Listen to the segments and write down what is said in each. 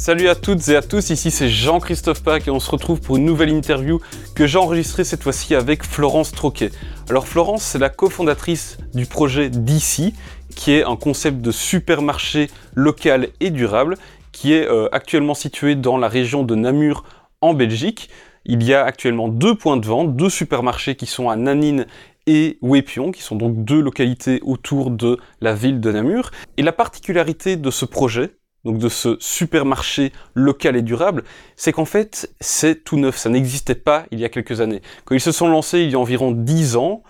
Salut à toutes et à tous, ici c'est Jean-Christophe Pack et on se retrouve pour une nouvelle interview que j'ai enregistrée cette fois-ci avec Florence Troquet. Alors Florence, c'est la cofondatrice du projet DC, qui est un concept de supermarché local et durable, qui est euh, actuellement situé dans la région de Namur en Belgique. Il y a actuellement deux points de vente, deux supermarchés qui sont à Nanine et Wépion, qui sont donc deux localités autour de la ville de Namur. Et la particularité de ce projet, donc de ce supermarché local et durable, c'est qu'en fait, c'est tout neuf, ça n'existait pas il y a quelques années. Quand ils se sont lancés il y a environ 10 ans,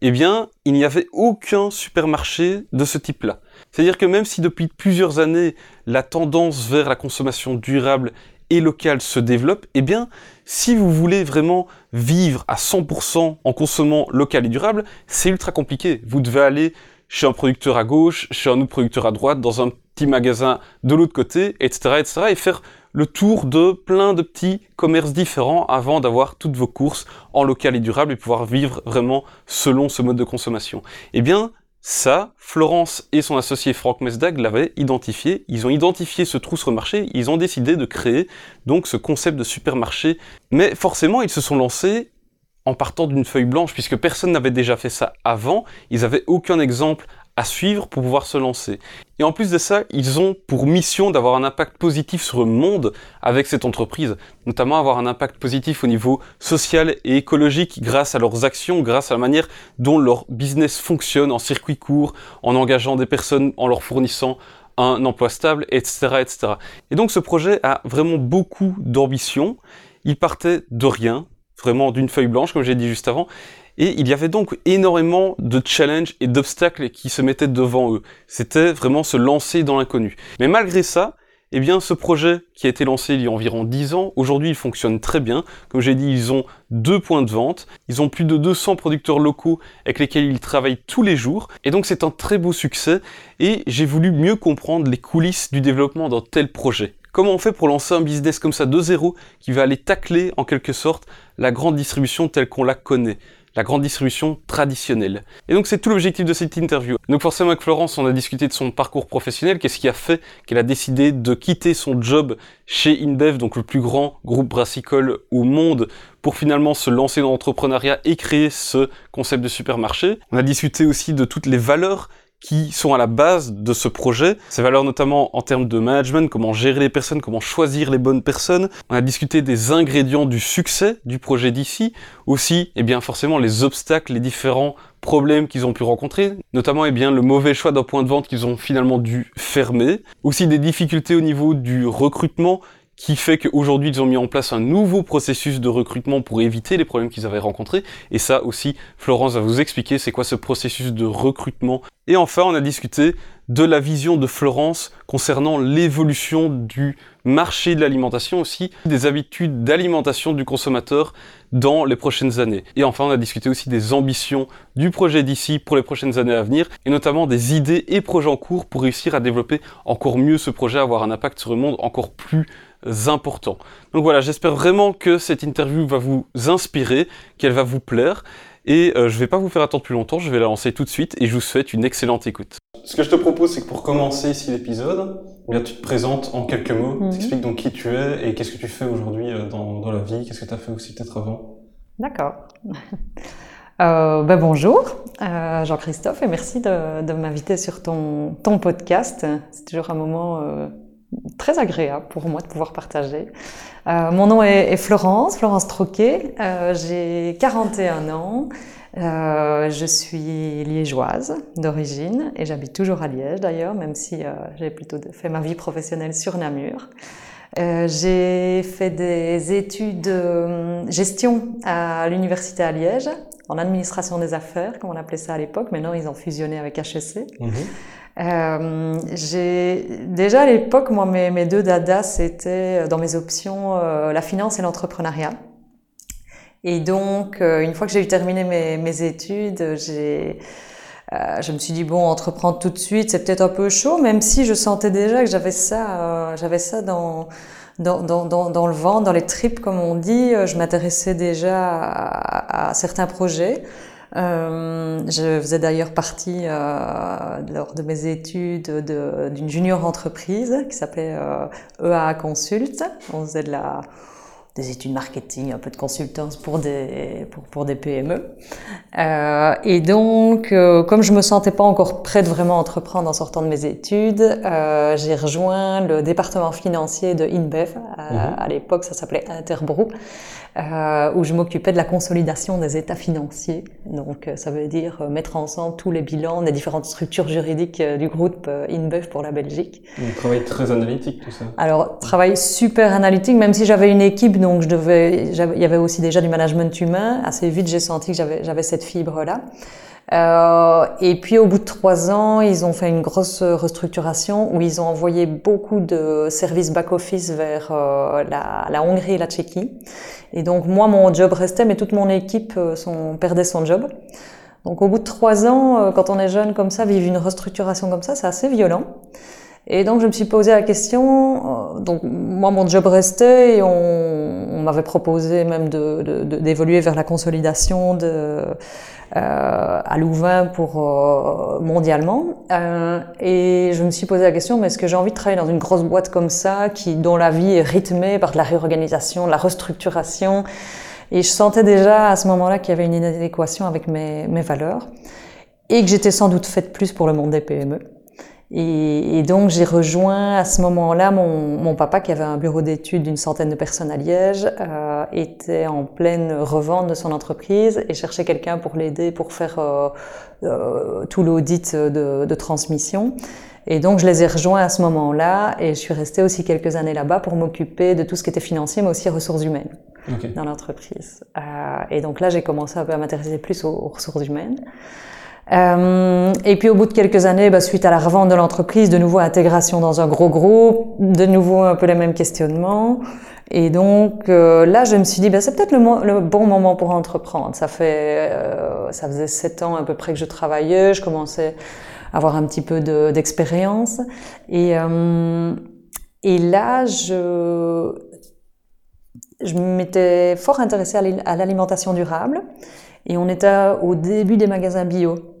eh bien, il n'y avait aucun supermarché de ce type-là. C'est-à-dire que même si depuis plusieurs années, la tendance vers la consommation durable et locale se développe, eh bien, si vous voulez vraiment vivre à 100% en consommant local et durable, c'est ultra compliqué. Vous devez aller chez un producteur à gauche, chez un autre producteur à droite, dans un petit magasin de l'autre côté, etc., etc., et faire le tour de plein de petits commerces différents avant d'avoir toutes vos courses en local et durable et pouvoir vivre vraiment selon ce mode de consommation. Eh bien, ça, Florence et son associé Franck Mesdag l'avaient identifié. Ils ont identifié ce trou sur le marché, ils ont décidé de créer donc ce concept de supermarché. Mais forcément, ils se sont lancés en partant d'une feuille blanche, puisque personne n'avait déjà fait ça avant, ils n'avaient aucun exemple à suivre pour pouvoir se lancer. Et en plus de ça, ils ont pour mission d'avoir un impact positif sur le monde avec cette entreprise, notamment avoir un impact positif au niveau social et écologique grâce à leurs actions, grâce à la manière dont leur business fonctionne en circuit court, en engageant des personnes, en leur fournissant un emploi stable, etc., etc. Et donc ce projet a vraiment beaucoup d'ambition. Il partait de rien, vraiment d'une feuille blanche, comme j'ai dit juste avant. Et il y avait donc énormément de challenges et d'obstacles qui se mettaient devant eux. C'était vraiment se lancer dans l'inconnu. Mais malgré ça, eh bien, ce projet qui a été lancé il y a environ 10 ans, aujourd'hui il fonctionne très bien. Comme j'ai dit, ils ont deux points de vente, ils ont plus de 200 producteurs locaux avec lesquels ils travaillent tous les jours, et donc c'est un très beau succès, et j'ai voulu mieux comprendre les coulisses du développement d'un tel projet. Comment on fait pour lancer un business comme ça de zéro qui va aller tacler en quelque sorte la grande distribution telle qu'on la connaît? La grande distribution traditionnelle. Et donc c'est tout l'objectif de cette interview. Donc forcément avec Florence, on a discuté de son parcours professionnel, qu'est-ce qui a fait qu'elle a décidé de quitter son job chez InBev, donc le plus grand groupe brassicole au monde, pour finalement se lancer dans l'entrepreneuriat et créer ce concept de supermarché? On a discuté aussi de toutes les valeurs qui sont à la base de ce projet. Ces valeurs notamment en termes de management, comment gérer les personnes, comment choisir les bonnes personnes. On a discuté des ingrédients du succès du projet d'ici. Aussi, et eh bien forcément les obstacles, les différents problèmes qu'ils ont pu rencontrer, notamment eh bien le mauvais choix d'un point de vente qu'ils ont finalement dû fermer. Aussi des difficultés au niveau du recrutement qui fait qu'aujourd'hui ils ont mis en place un nouveau processus de recrutement pour éviter les problèmes qu'ils avaient rencontrés. Et ça aussi, Florence va vous expliquer c'est quoi ce processus de recrutement. Et enfin, on a discuté de la vision de Florence concernant l'évolution du marché de l'alimentation aussi, des habitudes d'alimentation du consommateur dans les prochaines années. Et enfin, on a discuté aussi des ambitions du projet d'ici pour les prochaines années à venir, et notamment des idées et projets en cours pour réussir à développer encore mieux ce projet, avoir un impact sur le monde encore plus important. Donc voilà, j'espère vraiment que cette interview va vous inspirer, qu'elle va vous plaire. Et euh, je ne vais pas vous faire attendre plus longtemps, je vais la lancer tout de suite et je vous souhaite une excellente écoute. Ce que je te propose, c'est que pour commencer ici l'épisode, eh bien tu te présentes en quelques mots, tu mhm. expliques donc qui tu es et qu'est-ce que tu fais aujourd'hui euh, dans, la vie, qu'est-ce que tu as fait aussi peut-être avant. D'accord. Euh, ben bonjour, Jean-Christophe, et merci de, de m'inviter sur ton, ton podcast. C'est toujours un moment très agréable pour moi de pouvoir partager. Euh, mon nom est, Florence, Florence Troquet. Euh, j'ai 41 ans. Euh, je suis liégeoise d'origine et j'habite toujours à Liège d'ailleurs, même si j'ai plutôt fait ma vie professionnelle sur Namur. j'ai fait des études gestion à l'université à Liège, en administration des affaires, comme on appelait ça à l'époque. Maintenant, ils ont fusionné avec HEC. Euh, j'ai déjà à l'époque, moi, mes, deux dadas, c'était euh, dans mes options euh, la finance et l'entrepreneuriat. Et donc, euh, une fois que j'ai eu terminé mes, mes études, j'ai, je me suis dit bon, entreprendre tout de suite, c'est peut-être un peu chaud, même si je sentais déjà que j'avais ça, j'avais ça dans dans, dans, dans, dans, le vent, dans les tripes, comme on dit. Je m'intéressais déjà à, à certains projets. Euh, je faisais d'ailleurs partie euh, lors de mes études d'une junior entreprise qui s'appelait EA e Consult. On faisait de la des études marketing, un peu de consultance pour des, pour, pour des PME. Euh, et donc, euh, comme je me sentais pas encore prête de vraiment entreprendre en sortant de mes études, euh, j'ai rejoint le département financier de InBev. À, mhm. à l'époque, ça s'appelait Interbrew euh, où je m'occupais de la consolidation des états financiers. Donc, euh, ça veut dire euh, mettre ensemble tous les bilans des différentes structures juridiques euh, du groupe InBev pour la Belgique. Un travail très analytique, tout ça. Alors, travail super analytique, même si j'avais une équipe, donc je devais, il y avait aussi déjà du management humain. Assez vite, j'ai senti que j'avais, j'avais cette fibre-là. Euh, et puis au bout de trois ans, ils ont fait une grosse restructuration où ils ont envoyé beaucoup de services back-office vers euh, la, Hongrie et la Tchéquie. Et donc moi, mon job restait, mais toute mon équipe euh, perdait son job. Donc au bout de trois ans, euh, quand on est jeune comme ça, vivre une restructuration comme ça, c'est assez violent. Et donc je me suis posé la question, donc moi mon job restait et on, on m'avait proposé même d'évoluer vers la consolidation de, euh, à Louvain pour euh, mondialement. Euh, et je me suis posé la question, mais est-ce que j'ai envie de travailler dans une grosse boîte comme ça, qui, dont la vie est rythmée par de la réorganisation, de la restructuration? Et je sentais déjà à ce moment-là qu'il y avait une inadéquation avec mes, mes valeurs et que j'étais sans doute faite plus pour le monde des PME. Et, et, donc j'ai rejoint à ce moment-là mon, mon, papa qui avait un bureau d'études d'une centaine de personnes à Liège, euh, était en pleine revente de son entreprise et cherchait quelqu'un pour l'aider pour faire euh, euh, tout l'audit de, de, transmission. Et donc je les ai rejoints à ce moment-là et je suis restée aussi quelques années là-bas pour m'occuper de tout ce qui était financier mais aussi ressources humaines okay. dans l'entreprise. Euh, et donc là j'ai commencé à m'intéresser plus aux, aux ressources humaines. Euh, et puis au bout de quelques années, bah, suite à la revente de l'entreprise, de nouveau intégration dans un gros groupe, de nouveau un peu les mêmes questionnements. Et donc euh, là, je me suis dit, bah, c'est peut-être le, bon moment pour entreprendre. Ça fait, euh, ça faisait sept ans à peu près que je travaillais, je commençais à avoir un petit peu d'expérience. et, euh, et là, je, je m'étais fort intéressée à l'alimentation durable. Et on était au début des magasins bio.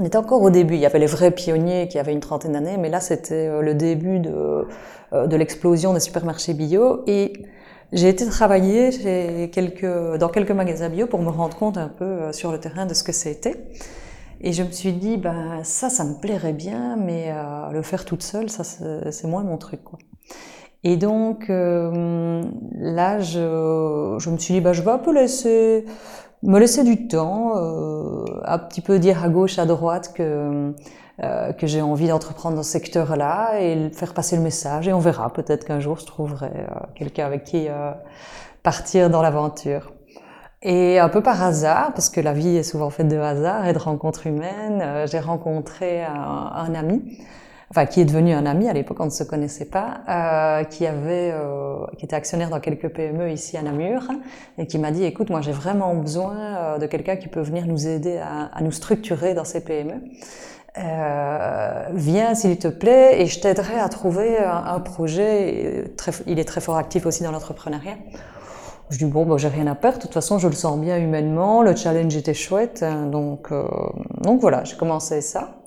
On était encore au début. Il y avait les vrais pionniers qui avaient une trentaine d'années, mais là, c'était euh, le début de, euh, de l'explosion des supermarchés bio. Et j'ai été travailler chez quelques, dans quelques magasins bio pour me rendre compte un peu euh, sur le terrain de ce que c'était. Et je me suis dit, ben, ça, ça me plairait bien, mais le faire toute seule, ça, c'est moins mon truc. Quoi. Et donc, là, je, je me suis dit, ben, je vais un peu laisser me laisser du temps, euh, un petit peu dire à gauche, à droite que euh, que j'ai envie d'entreprendre dans ce secteur-là et faire passer le message. Et on verra, peut-être qu'un jour je trouverai euh, quelqu'un avec qui euh, partir dans l'aventure. Et un peu par hasard, parce que la vie est souvent faite de hasard et de rencontres humaines, euh, j'ai rencontré un, un ami enfin qui est devenu un ami à l'époque, on ne se connaissait pas, euh, qui avait, euh, qui était actionnaire dans quelques PME ici à Namur, et qui m'a dit, écoute, moi j'ai vraiment besoin euh, de quelqu'un qui peut venir nous aider à, à nous structurer dans ces PME. Euh, viens s'il te plaît et je t'aiderai à trouver un, projet. Très, il est très fort actif aussi dans l'entrepreneuriat. Je dis bon, bah, j'ai rien à perdre. De toute façon, je le sens bien humainement. Le challenge était chouette, hein, donc euh, donc voilà, j'ai commencé ça.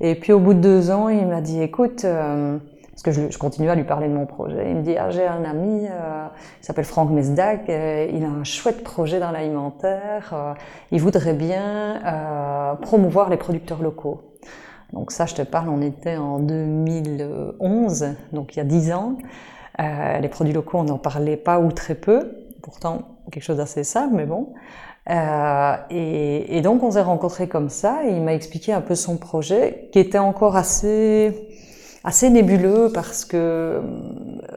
Et puis au bout de deux ans, il m'a dit, écoute, euh, parce que je, je continue à lui parler de mon projet, il me dit, ah, j'ai un ami, euh, il s'appelle Franck Mesdag, euh, il a un chouette projet dans l'alimentaire, il voudrait bien promouvoir les producteurs locaux. Donc ça, je te parle, on était en 2011, donc il y a dix ans. les produits locaux, on n'en parlait pas ou très peu, pourtant quelque chose d'assez simple, mais bon. Euh, et, et, donc on s'est rencontrés comme ça et il m'a expliqué un peu son projet qui était encore assez assez nébuleux parce que euh,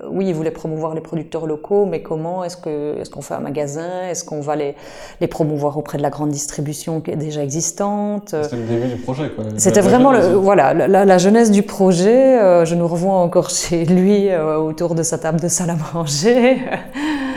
oui il voulait promouvoir les producteurs locaux mais comment est-ce que est-ce qu'on fait un magasin est-ce qu'on va les les promouvoir auprès de la grande distribution qui est déjà existante c'était le début du projet quoi. C'était vraiment le, voilà la, la, jeunesse du projet euh, je nous revois encore chez lui euh, autour de sa table de salle à manger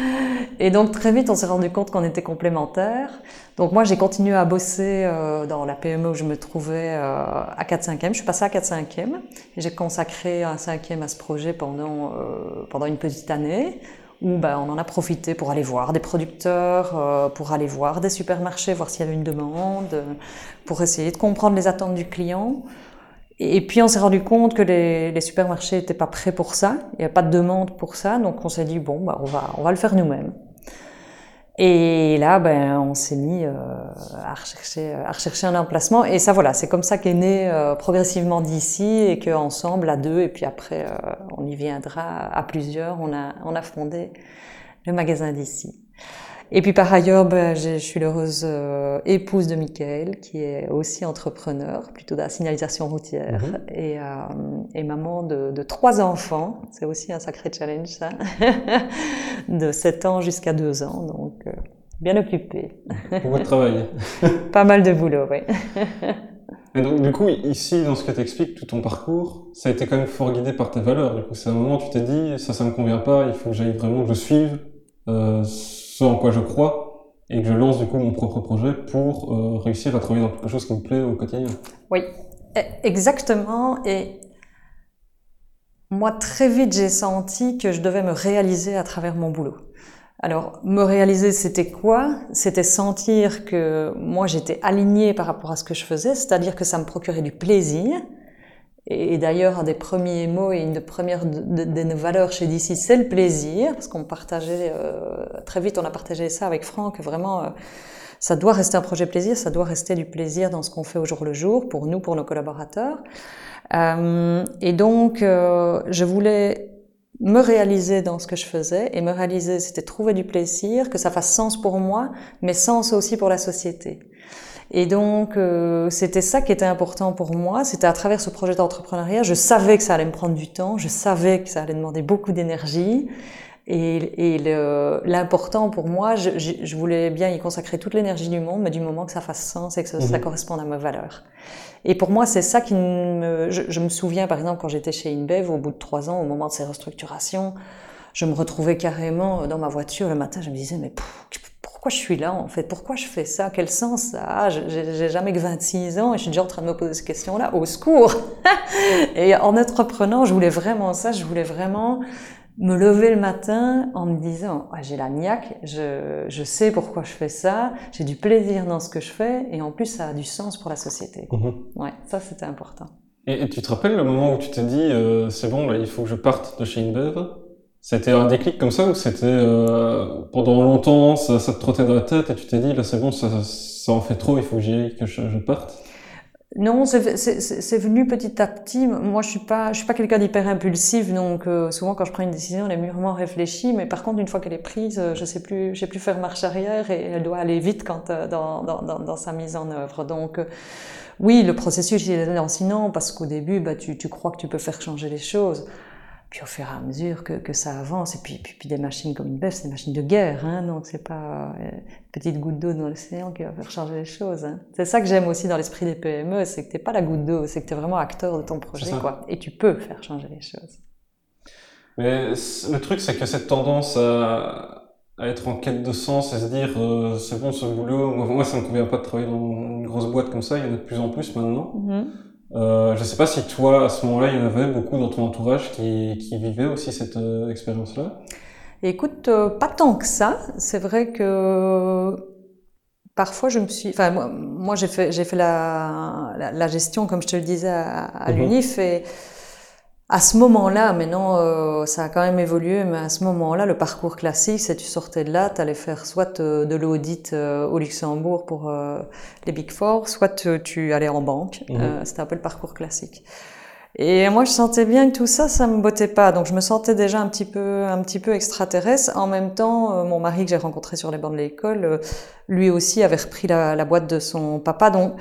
et donc très vite, on s'est rendu compte qu'on était complémentaires. Donc moi, j'ai continué à bosser euh, dans la PME où je me trouvais euh, à 4-5e. Je suis passée à 4-5e et j'ai consacré un cinquième à ce projet pendant, euh, pendant une petite année où ben, on en a profité pour aller voir des producteurs, euh, pour aller voir des supermarchés, voir s'il y avait une demande, euh, pour essayer de comprendre les attentes du client. Et puis on s'est rendu compte que les, les supermarchés n'étaient pas prêts pour ça, il n'y avait pas de demande pour ça, donc on s'est dit bon, bah, on, va, on va le faire nous-mêmes. Et là, ben, on s'est mis euh, à, rechercher, à rechercher un emplacement. Et ça, voilà, c'est comme ça qu'est né euh, progressivement d'ici et qu'ensemble, à deux, et puis après, euh, on y viendra à plusieurs, on a, on a fondé le magasin d'ici. Et puis par ailleurs, ben, je suis l'heureuse euh, épouse de Michael, qui est aussi entrepreneur, plutôt de la signalisation routière, mhm. et, euh, et, maman de, de, trois enfants. C'est aussi un sacré challenge, ça, de 7 ans jusqu'à 2 ans, donc euh, bien occupée. Beaucoup de travail. Pas mal de boulot, oui. Et donc, du coup, ici, dans ce que tu expliques, tout ton parcours, ça a été quand même fort guidé par tes valeurs. Du coup, c'est un moment où tu t'es dit, ça, ça me convient pas, il faut que j'aille vraiment, que je suive euh, ce en quoi je crois et que je lance du coup mon propre projet pour euh, réussir à travailler dans quelque chose qui me plaît au quotidien. Oui, e, exactement. Et moi, très vite, j'ai senti que je devais me réaliser à travers mon boulot. Alors, me réaliser, c'était quoi? C'était sentir que moi, j'étais alignée par rapport à ce que je faisais, c'est-à-dire que ça me procurait du plaisir, et, d'ailleurs, un des premiers mots et une des premières de, valeurs chez DC, c'est le plaisir, parce qu'on partageait, euh, très vite, on a partagé ça avec Franck, vraiment, euh, ça doit rester un projet plaisir, ça doit rester du plaisir dans ce qu'on fait au jour le jour, pour nous, pour nos collaborateurs. Euh, et donc, euh, je voulais me réaliser dans ce que je faisais, et me réaliser, c'était trouver du plaisir, que ça fasse sens pour moi, mais sens aussi pour la société. Et donc, euh, c'était ça qui était important pour moi. C'était à travers ce projet d'entrepreneuriat, je savais que ça allait me prendre du temps, je savais que ça allait demander beaucoup d'énergie. Et, et l'important pour moi, je, je, voulais bien y consacrer toute l'énergie du monde, mais du moment que ça fasse sens et que ça, ça mhm. corresponde à mes valeurs. Et pour moi, c'est ça qui me... Je, je, me souviens, par exemple, quand j'étais chez InBev, au bout de trois ans, au moment de ces restructurations, je me retrouvais carrément dans ma voiture le matin, je me disais, mais pourquoi je suis là en fait? Pourquoi je fais ça? Quel sens ça a? J'ai jamais que 26 ans et je suis déjà en train de me poser cette question-là. Au secours Et en entreprenant, je voulais vraiment ça. Je voulais vraiment me lever le matin en me disant ah, j'ai la niaque, je, je, sais pourquoi je fais ça, j'ai du plaisir dans ce que je fais et en plus ça a du sens pour la société. Mhm. Ouais, ça c'était important. Et, tu te rappelles le moment où tu t'es dit euh, c'est bon là il faut que je parte de chez InBev c'était un déclic comme ça ou c'était euh, pendant longtemps ça, te trottait dans la tête et tu t'es dit là c'est bon ça, en fait trop il faut que j'y que je, parte? Non, c'est venu petit à petit. Moi, je suis pas, suis pas quelqu'un d'hyper impulsif, donc euh, souvent quand je prends une décision, elle est mûrement réfléchie. Mais par contre, une fois qu'elle est prise, euh, je sais plus, plus faire marche arrière et elle doit aller vite quand dans, dans, dans, dans, sa mise en œuvre. Donc, oui, le processus il est lancinant parce qu'au début, bah, tu, tu crois que tu peux faire changer les choses. Puis au fur et à mesure que, que ça avance, et puis, puis, des machines comme une c'est des machines de guerre, hein, donc c'est pas une euh, petite goutte d'eau dans l'océan qui va faire changer les choses. Hein. C'est ça que j'aime aussi dans l'esprit des PME, c'est que t'es pas la goutte d'eau, c'est que tu es vraiment acteur de ton projet, quoi, et tu peux faire changer les choses. Mais le truc, c'est que cette tendance à, à, être en quête de sens et se dire euh, c'est bon ce boulot, moi ça me convient pas de travailler dans une grosse boîte comme ça, il y en a de plus en plus maintenant. Mm-hmm. Euh, je ne sais pas si toi, à ce moment-là, il y en avait beaucoup dans ton entourage qui, qui vivaient aussi cette euh, expérience-là. Écoute, euh, pas tant que ça. C'est vrai que parfois je me suis, enfin moi, moi j'ai fait fait la, la, la, gestion comme je te le disais à, à mhm. l'UNIF et à ce moment-là, maintenant, euh, ça a quand même évolué, mais à ce moment-là, le parcours classique, c'est tu sortais de là, tu allais faire soit euh, de l'audit euh, au Luxembourg pour les Big Four, soit tu allais en banque. Mhm. C'était un peu le parcours classique. Et moi, je sentais bien que tout ça, ça me bottait pas. Donc, je me sentais déjà un petit peu, un petit peu extraterrestre. En même temps, mon mari que j'ai rencontré sur les bancs de l'école, lui aussi avait repris la, la boîte de son papa. Donc,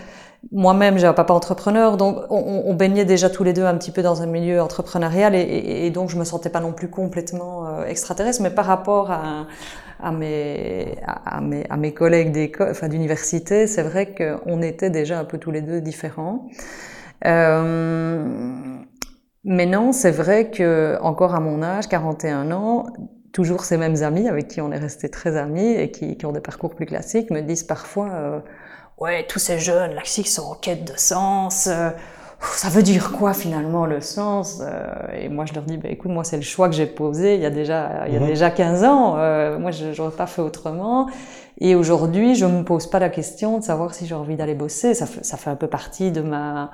moi-même, j'ai un papa entrepreneur, donc on, baignait déjà tous les deux un petit peu dans un milieu entrepreneurial et, donc je me sentais pas non plus complètement euh, extraterrestre, mais par rapport à, à, mes, à, mes, à mes collègues d'école, enfin d'université, c'est vrai qu'on était déjà un peu tous les deux différents. Euh, mais non, c'est vrai que encore à mon âge, 41 ans, toujours ces mêmes amis avec qui on est resté très amis et qui, qui ont des parcours plus classiques me disent parfois euh, ouais, tous ces jeunes là qui sont en quête de sens, euh, ça veut dire quoi finalement le sens Et moi je leur dis, bah, écoute, moi c'est le choix que j'ai posé il y a déjà, il y a déjà 15 ans, moi je n'aurais pas fait autrement. Et aujourd'hui, je me pose pas la question de savoir si j'ai envie d'aller bosser. Ça fait, ça fait un peu partie de ma,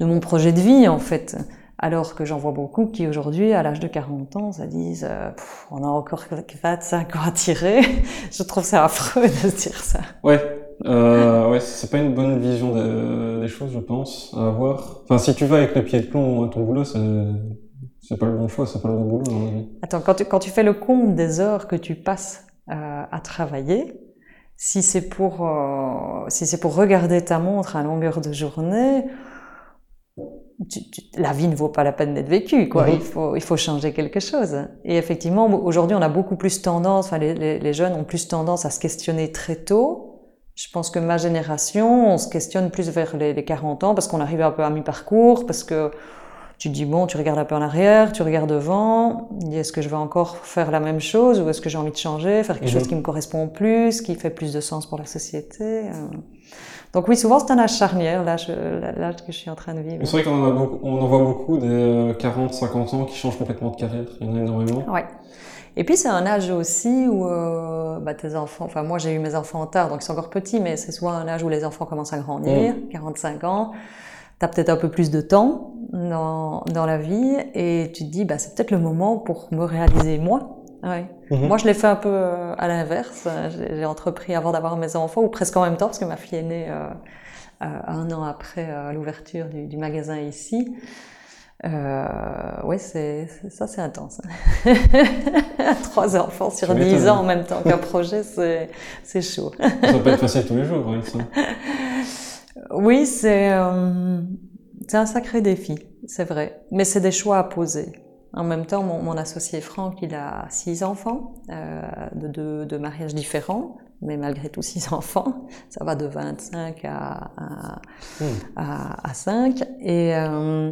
de mon projet de vie en fait. Alors que j'en vois beaucoup qui aujourd'hui, à l'âge de 40 ans, ça disent euh, on a encore 25 ans à tirer. je trouve ça affreux de se dire ça. Ouais, euh, ouais, c'est pas une bonne vision des choses, je pense, à avoir. Enfin, si tu vas avec le pied de plomb à ton boulot, c'est pas le bon choix, c'est pas le bon boulot. Dans Attends, quand tu, quand tu fais le compte des heures que tu passes euh, à travailler, si c'est pour, euh, si c'est pour regarder ta montre à longueur de journée, la vie ne vaut pas la peine d'être vécue, quoi. Il faut, il faut changer quelque chose. Et effectivement, aujourd'hui, on a beaucoup plus tendance, enfin, les, les, jeunes ont plus tendance à se questionner très tôt. Je pense que ma génération, on se questionne plus vers les, les 40 ans parce qu'on arrive un peu à mi-parcours, parce que tu te dis bon, tu regardes un peu en arrière, tu regardes devant, est-ce que je vais encore faire la même chose ou est-ce que j'ai envie de changer, faire quelque chose mhm. qui me correspond plus, qui fait plus de sens pour la société. Euh. Donc oui, souvent c'est un âge charnière, l'âge, que je suis en train de vivre. C'est vrai qu'on en, en voit beaucoup des 40, euh, 50 ans qui changent complètement de carrière, il y en a énormément. Ouais. Et puis c'est un âge aussi où euh, bah, tes enfants, enfin moi j'ai eu mes enfants tard, donc ils sont encore petits, mais c'est souvent un âge où les enfants commencent à grandir, 45 ans tu as peut-être un peu plus de temps dans, dans la vie et tu te dis, bah, c'est peut-être le moment pour me réaliser moi. Ouais. Mhm. Moi, je l'ai fait un peu euh, à l'inverse. J'ai entrepris avant d'avoir mes enfants, ou presque en même temps, parce que ma fille est née euh, euh un an après euh, l'ouverture du, du, magasin ici. Euh, oui, c'est ça, c'est intense. Trois enfants sur dix ans en même temps qu'un projet, c'est chaud. ça peut être facile tous les jours, oui, ça. Oui, c'est euh, un sacré défi, c'est vrai. Mais c'est des choix à poser. En même temps, mon, mon associé Franck, il a six enfants euh, de deux de mariages différents, mais malgré tout six enfants. Ça va de 25 à, à, hmm. à, à 5. Et, euh,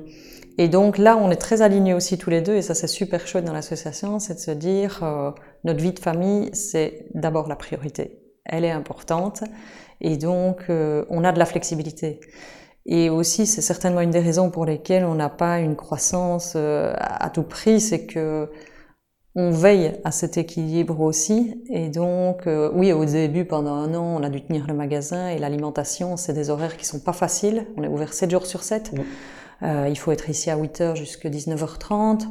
et donc là, on est très alignés aussi tous les deux, et ça c'est super chouette dans l'association, c'est de se dire, euh, notre vie de famille, c'est d'abord la priorité. Elle est importante. Et donc, euh, on a de la flexibilité. Et aussi, c'est certainement une des raisons pour lesquelles on n'a pas une croissance euh, à tout prix, c'est que on veille à cet équilibre aussi. Et donc, euh, oui, au début, pendant un an, on a dû tenir le magasin et l'alimentation, c'est des horaires qui sont pas faciles. On est ouvert 7 jours sur 7. Euh, il faut être ici à 8 heures jusqu'à 19h30.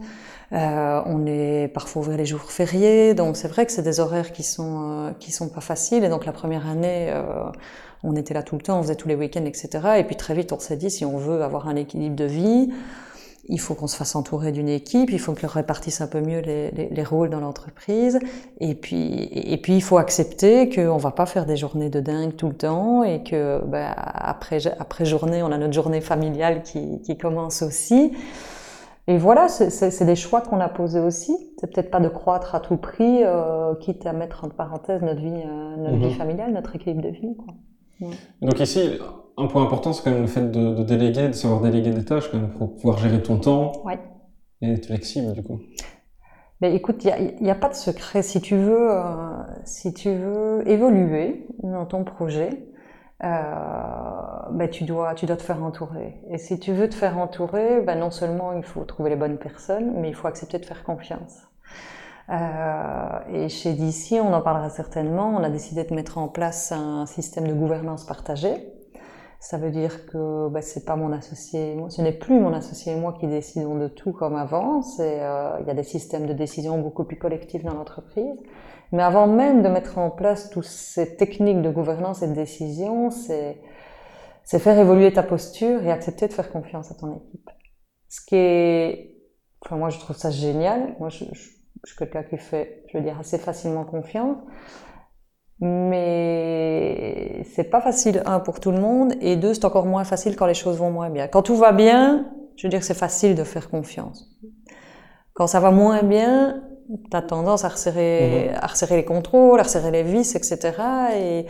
Euh, on est parfois ouvert les jours fériés, donc c'est vrai que c'est des horaires qui sont euh, qui sont pas faciles. Et donc la première année, euh, on était là tout le temps, on faisait tous les week-ends, etc. Et puis très vite, on s'est dit si on veut avoir un équilibre de vie, il faut qu'on se fasse entourer d'une équipe, il faut qu'on répartisse un peu mieux les, les, les rôles dans l'entreprise, et puis et puis il faut accepter qu'on va pas faire des journées de dingue tout le temps, et que ben, après après journée, on a notre journée familiale qui, qui commence aussi. Et voilà, c'est des choix qu'on a posés aussi. C'est peut-être pas de croître à tout prix, euh, quitte à mettre entre parenthèses notre vie, euh, notre vie mhm. familiale, notre équilibre de vie. Quoi. Donc ici, un point important, c'est quand même le fait de, de, déléguer, de savoir déléguer des tâches, quand même, pour pouvoir gérer ton temps ouais. et être flexible, du coup. Mais écoute, il n'y a, a, pas de secret. Si tu veux, euh, si tu veux évoluer dans ton projet, euh, ben tu dois tu dois te faire entourer. Et si tu veux te faire entourer, ben non seulement il faut trouver les bonnes personnes, mais il faut accepter de faire confiance. Euh, et chez DC, on en parlera certainement, on a décidé de mettre en place un système de gouvernance partagée. Ça veut dire que ben, c'est pas mon associé, moi, ce n'est plus mon associé et moi qui décidons de tout comme avant. Euh, il y a des systèmes de décision beaucoup plus collectifs dans l'entreprise. Mais avant même de mettre en place toutes ces techniques de gouvernance et de décision, c'est c'est faire évoluer ta posture et accepter de faire confiance à ton équipe. Ce qui est, enfin moi je trouve ça génial. Moi je, je, je suis quelqu'un qui fait, je veux dire, assez facilement confiance. Mais c'est pas facile, un, pour tout le monde, et deux, c'est encore moins facile quand les choses vont moins bien. Quand tout va bien, je veux dire que c'est facile de faire confiance. Quand ça va moins bien, tu as tendance à resserrer, mhm. à resserrer les contrôles, à resserrer les vis, etc. Et,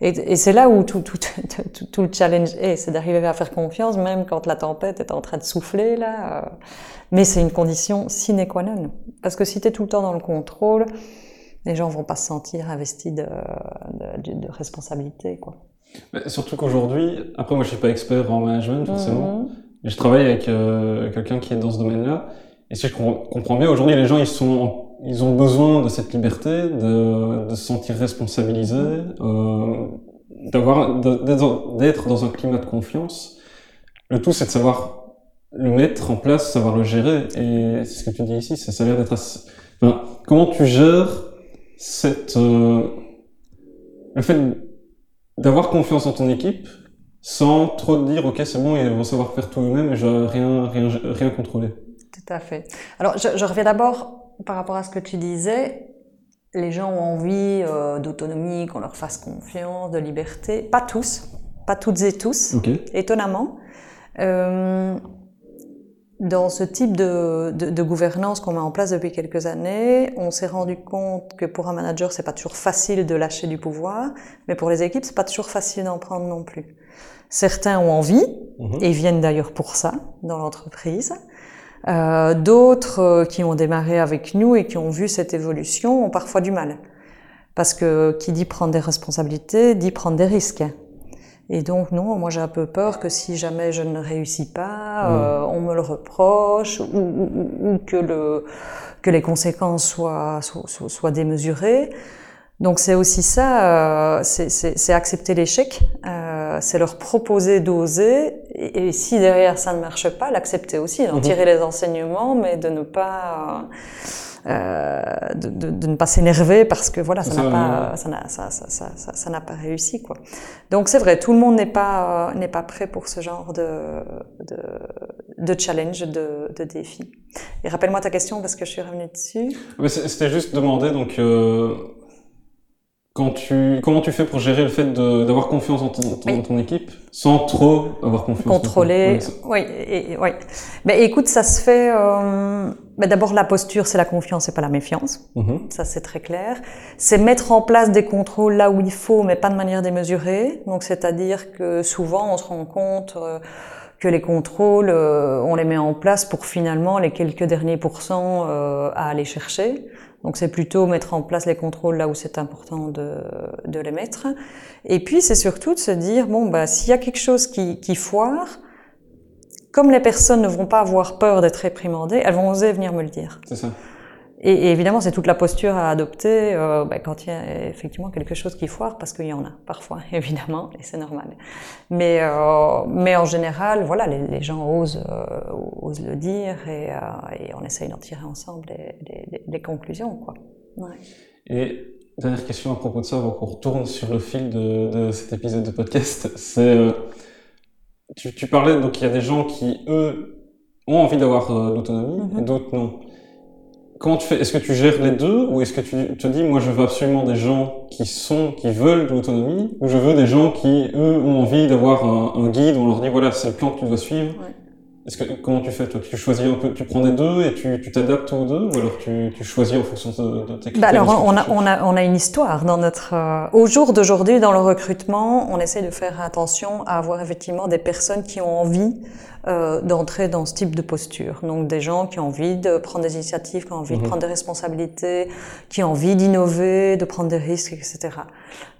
et, et c'est là où tout, tout, tout, tout, le challenge est, c'est d'arriver à faire confiance, même quand la tempête est en train de souffler, là. Mais c'est une condition sine qua non. Parce que si tu es tout le temps dans le contrôle, les gens vont pas se sentir investis de, de, de responsabilité, quoi. surtout qu'aujourd'hui, après moi je suis pas expert en management forcément, mhm. je travaille avec euh, quelqu'un qui est dans ce domaine-là. Et si je comprends bien, aujourd'hui, les gens, ils sont, ils ont besoin de cette liberté, de, de se sentir responsabilisés, euh, d'avoir, d'être dans un climat de confiance. Le tout, c'est de savoir le mettre en place, savoir le gérer. Et c'est ce que tu dis ici, ça s'avère d'être enfin, comment tu gères cette, euh, le fait d'avoir confiance en ton équipe sans trop te dire, ok, c'est bon, ils vont savoir faire tout eux-mêmes et je vais rien, rien, rien contrôler? Tout à fait. Alors, je, je reviens d'abord par rapport à ce que tu disais. Les gens ont envie euh, d'autonomie, qu'on leur fasse confiance, de liberté. Pas tous, pas toutes et tous, étonnamment. Euh, dans ce type de, de, de gouvernance qu'on met en place depuis quelques années, on s'est rendu compte que pour un manager, c'est pas toujours facile de lâcher du pouvoir, mais pour les équipes, c'est pas toujours facile d'en prendre non plus. Certains ont envie mhm. et viennent d'ailleurs pour ça dans l'entreprise. Euh, D'autres euh, qui ont démarré avec nous et qui ont vu cette évolution ont parfois du mal. Parce que qui dit prendre des responsabilités dit prendre des risques. Et donc non, moi j'ai un peu peur que si jamais je ne réussis pas, mm. euh, on me le reproche ou, ou, ou, que, le, que les conséquences soient, soient, soient démesurées. Donc c'est aussi ça, euh, c'est accepter l'échec, euh, c'est leur proposer d'oser, et, et, si derrière ça ne marche pas, l'accepter aussi, d'en mm-hmm. tirer les enseignements, mais de ne pas euh, de, de, de, ne pas s'énerver parce que voilà, ça n'a pas, ça n'a, ça, ça, ça, ça n'a pas réussi quoi. Donc c'est vrai, tout le monde n'est pas n'est pas prêt pour ce genre de de, de challenge, de, de défi. Et rappelle-moi ta question parce que je suis revenue dessus. C'était juste demander donc. Quand tu, comment tu fais pour gérer le fait d'avoir confiance en ton, ton, ton, équipe sans trop avoir confiance Contrôler, oui, et, oui. Mais écoute, ça se fait. Euh, D'abord, la posture, c'est la confiance et pas la méfiance. Mm-hmm. Ça, c'est très clair. C'est mettre en place des contrôles là où il faut, mais pas de manière démesurée. Donc, c'est-à-dire que souvent, on se rend compte. Euh, que les contrôles, euh, on les met en place pour finalement les quelques derniers pourcents euh, à aller chercher. Donc c'est plutôt mettre en place les contrôles là où c'est important de, de, les mettre. Et puis c'est surtout de se dire, bon, bah, s'il y a quelque chose qui, qui foire, comme les personnes ne vont pas avoir peur d'être réprimandées, elles vont oser venir me le dire. C'est ça. Et, évidemment, c'est toute la posture à adopter euh, bah, quand il y a effectivement quelque chose qui foire, parce qu'il y en a parfois, évidemment, et c'est normal. Mais, euh, mais en général, voilà, les, les gens osent, euh, osent le dire et, et on essaye d'en tirer ensemble les conclusions. Quoi. Ouais. Et dernière question à propos de ça, avant qu'on retourne sur le fil de, de cet épisode de podcast, c'est euh, tu, tu, parlais donc il y a des gens qui eux ont envie d'avoir euh, l'autonomie mm -hmm. et d'autres non comment tu fais Est-ce que tu gères les deux ou est-ce que tu te dis, moi, je veux absolument des gens qui sont, qui veulent de l'autonomie, ou je veux des gens qui, eux, ont envie d'avoir un, un, guide, où on leur dit, voilà, c'est le plan que tu dois suivre. Ouais. Est-ce que comment tu fais toi? Tu choisis un peu, tu prends des deux et tu t'adaptes aux deux, ou alors tu, tu, choisis en fonction de, de tes critères bah Alors on a, on a on a une histoire dans notre euh, au jour d'aujourd'hui dans le recrutement, on essaie de faire attention à avoir effectivement des personnes qui ont envie euh, d'entrer dans ce type de posture. Donc des gens qui ont envie de prendre des initiatives, qui ont envie mmh. de mhm. prendre des responsabilités, qui ont envie d'innover, de prendre des risques, etc.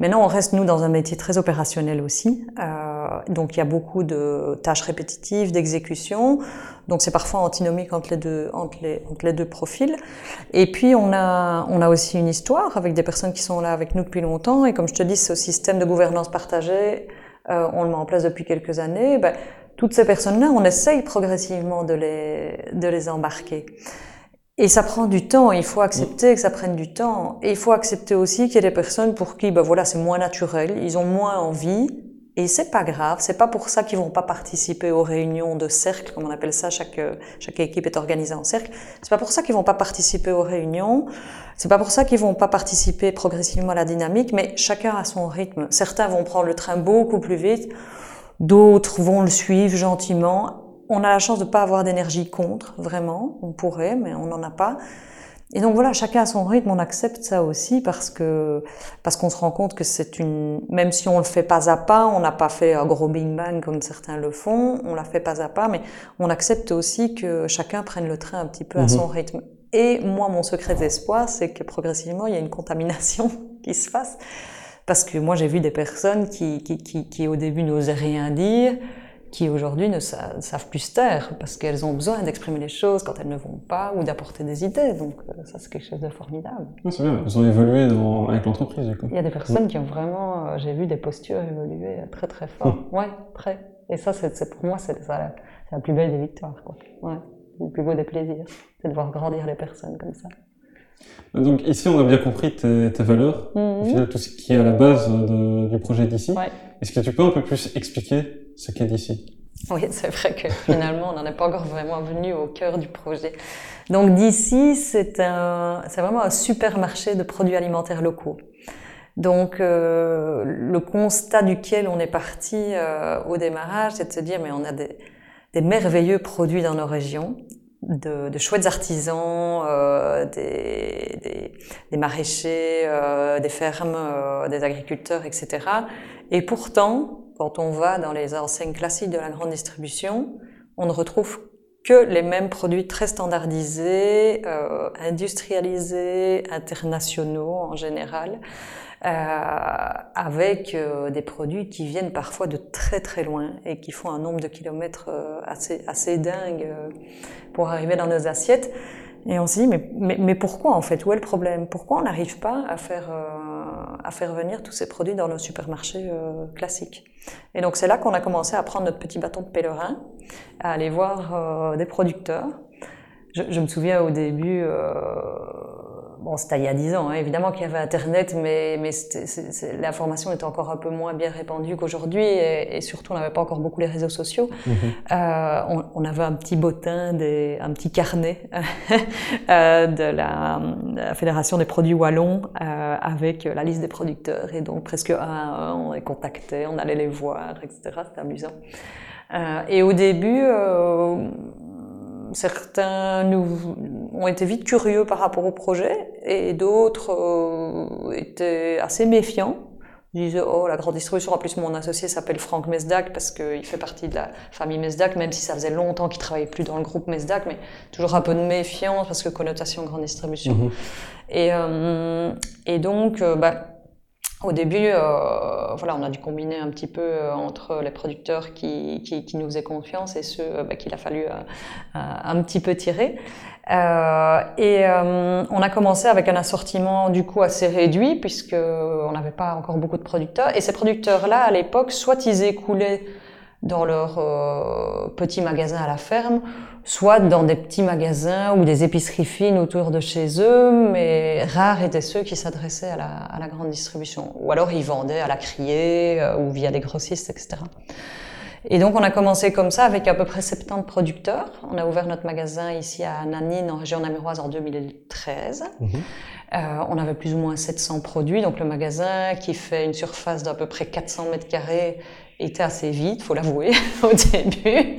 Maintenant, on reste nous dans un métier très opérationnel aussi. Euh, donc il y a beaucoup de tâches répétitives, d'exécution. Donc c'est parfois antinomique entre les deux entre les, entre les deux profils. Et puis on a on a aussi une histoire avec des personnes qui sont là avec nous depuis longtemps. Et comme je te dis, ce système de gouvernance partagée, euh, on le met en place depuis quelques années. Ben, toutes ces personnes-là, on essaye progressivement de les, de les embarquer. Et ça prend du temps, il faut accepter que ça prenne du temps. Et il faut accepter aussi qu'il y a des personnes pour qui, ben voilà, c'est moins naturel, ils ont moins envie, et c'est pas grave, c'est pas pour ça qu'ils vont pas participer aux réunions de cercle, comme on appelle ça, chaque, chaque équipe est organisée en cercle. C'est pas pour ça qu'ils vont pas participer aux réunions, c'est pas pour ça qu'ils vont pas participer progressivement à la dynamique, mais chacun a son rythme. Certains vont prendre le train beaucoup plus vite, D'autres vont le suivre gentiment. On a la chance de ne pas avoir d'énergie contre, vraiment. On pourrait, mais on n'en a pas. Et donc voilà, chacun a son rythme, on accepte ça aussi parce que parce qu'on se rend compte que c'est une même si on le fait pas à pas, on n'a pas fait un gros bing bang comme certains le font, on l'a fait pas à pas, mais on accepte aussi que chacun prenne le train un petit peu à son mhm. rythme. Et moi, mon secret d'espoir, c'est que progressivement, il y a une contamination qui se fasse parce que moi, j'ai vu des personnes qui, qui, qui, qui au début n'osaient rien dire, qui aujourd'hui ne savent plus se taire parce qu'elles ont besoin d'exprimer les choses quand elles ne vont pas ou d'apporter des idées. Donc euh, ça, c'est quelque chose de formidable. c'est bien, elles ont évolué dans, avec l'entreprise. Il y a des personnes qui ont vraiment, euh, j'ai vu des postures évoluer très très fort. Oui, Ouais, très. Et ça, c'est, pour moi, c'est, la plus belle des victoires. Quoi. Ouais, le plus beau des plaisirs, c'est de voir grandir les personnes comme ça. Donc ici, on a bien compris tes, valeurs, mhm. tout ce qui est à la base du projet d'ici. Est-ce que tu peux un peu plus expliquer ce qu'est d'ici? Oui, c'est vrai que finalement, on n'en est pas encore vraiment venu au cœur du projet. Donc d'ici, c'est un, c'est vraiment un supermarché de produits alimentaires locaux. Donc euh, le constat duquel on est parti euh, au démarrage, c'est de se dire mais on a des, des merveilleux produits dans nos régions de, de chouettes artisans, euh, des, des, des, maraîchers, euh, des fermes, euh, des agriculteurs, etc. Et pourtant, quand on va dans les enseignes classiques de la grande distribution, on ne retrouve que les mêmes produits très standardisés, euh, industrialisés, internationaux en général. Euh, avec euh, des produits qui viennent parfois de très très loin et qui font un nombre de kilomètres euh, assez, assez dingue pour arriver dans nos assiettes. Et on se dit, mais, mais, mais, pourquoi en fait? Où est le problème? Pourquoi on n'arrive pas à faire, à faire venir tous ces produits dans nos supermarchés classiques? Et donc c'est là qu'on a commencé à prendre notre petit bâton de pèlerin, à aller voir des producteurs. Je, je, me souviens au début, bon, c'était il y a dix ans, hein, évidemment qu'il y avait Internet, mais, mais l'information était encore un peu moins bien répandue qu'aujourd'hui, et, surtout on n'avait pas encore beaucoup les réseaux sociaux. Mhm. Euh, on, on, avait un petit bottin, des, un petit carnet euh, de, la, la, Fédération des produits wallons euh, avec la liste des producteurs, et donc presque un à un, on les contactait, on allait les voir, etc. C'était amusant. Euh, et au début, euh, certains nous ont été vite curieux par rapport au projet et d'autres euh, étaient assez méfiants. Ils disaient, oh, la grande distribution, en plus mon associé s'appelle Franck Mesdac parce qu'il fait partie de la famille Mesdac, même si ça faisait longtemps qu'il travaillait plus dans le groupe Mesdac, mais toujours un peu de méfiance parce que connotation grande distribution. Mhm. Et, euh, et donc, euh, bah, au début, euh, voilà, on a dû combiner un petit peu euh, entre les producteurs qui, qui, qui, nous faisaient confiance et ceux euh, bah, qu'il a fallu euh, un petit peu tirer. et on a commencé avec un assortiment du coup assez réduit puisque on n'avait pas encore beaucoup de producteurs. Et ces producteurs-là, à l'époque, soit ils écoulaient dans leur petit magasin à la ferme, soit dans des petits magasins ou des épiceries fines autour de chez eux, mais rares étaient ceux qui s'adressaient à la, à la, grande distribution. Ou alors ils vendaient à la criée euh, ou via des grossistes, etc. Et donc on a commencé comme ça avec à peu près 70 producteurs. On a ouvert notre magasin ici à Nanine en région namuroise en 2013. Mhm. Euh, on avait plus ou moins 700 produits, donc le magasin qui fait une surface d'à peu près 400 mètres carrés était assez vite, faut l'avouer, au début.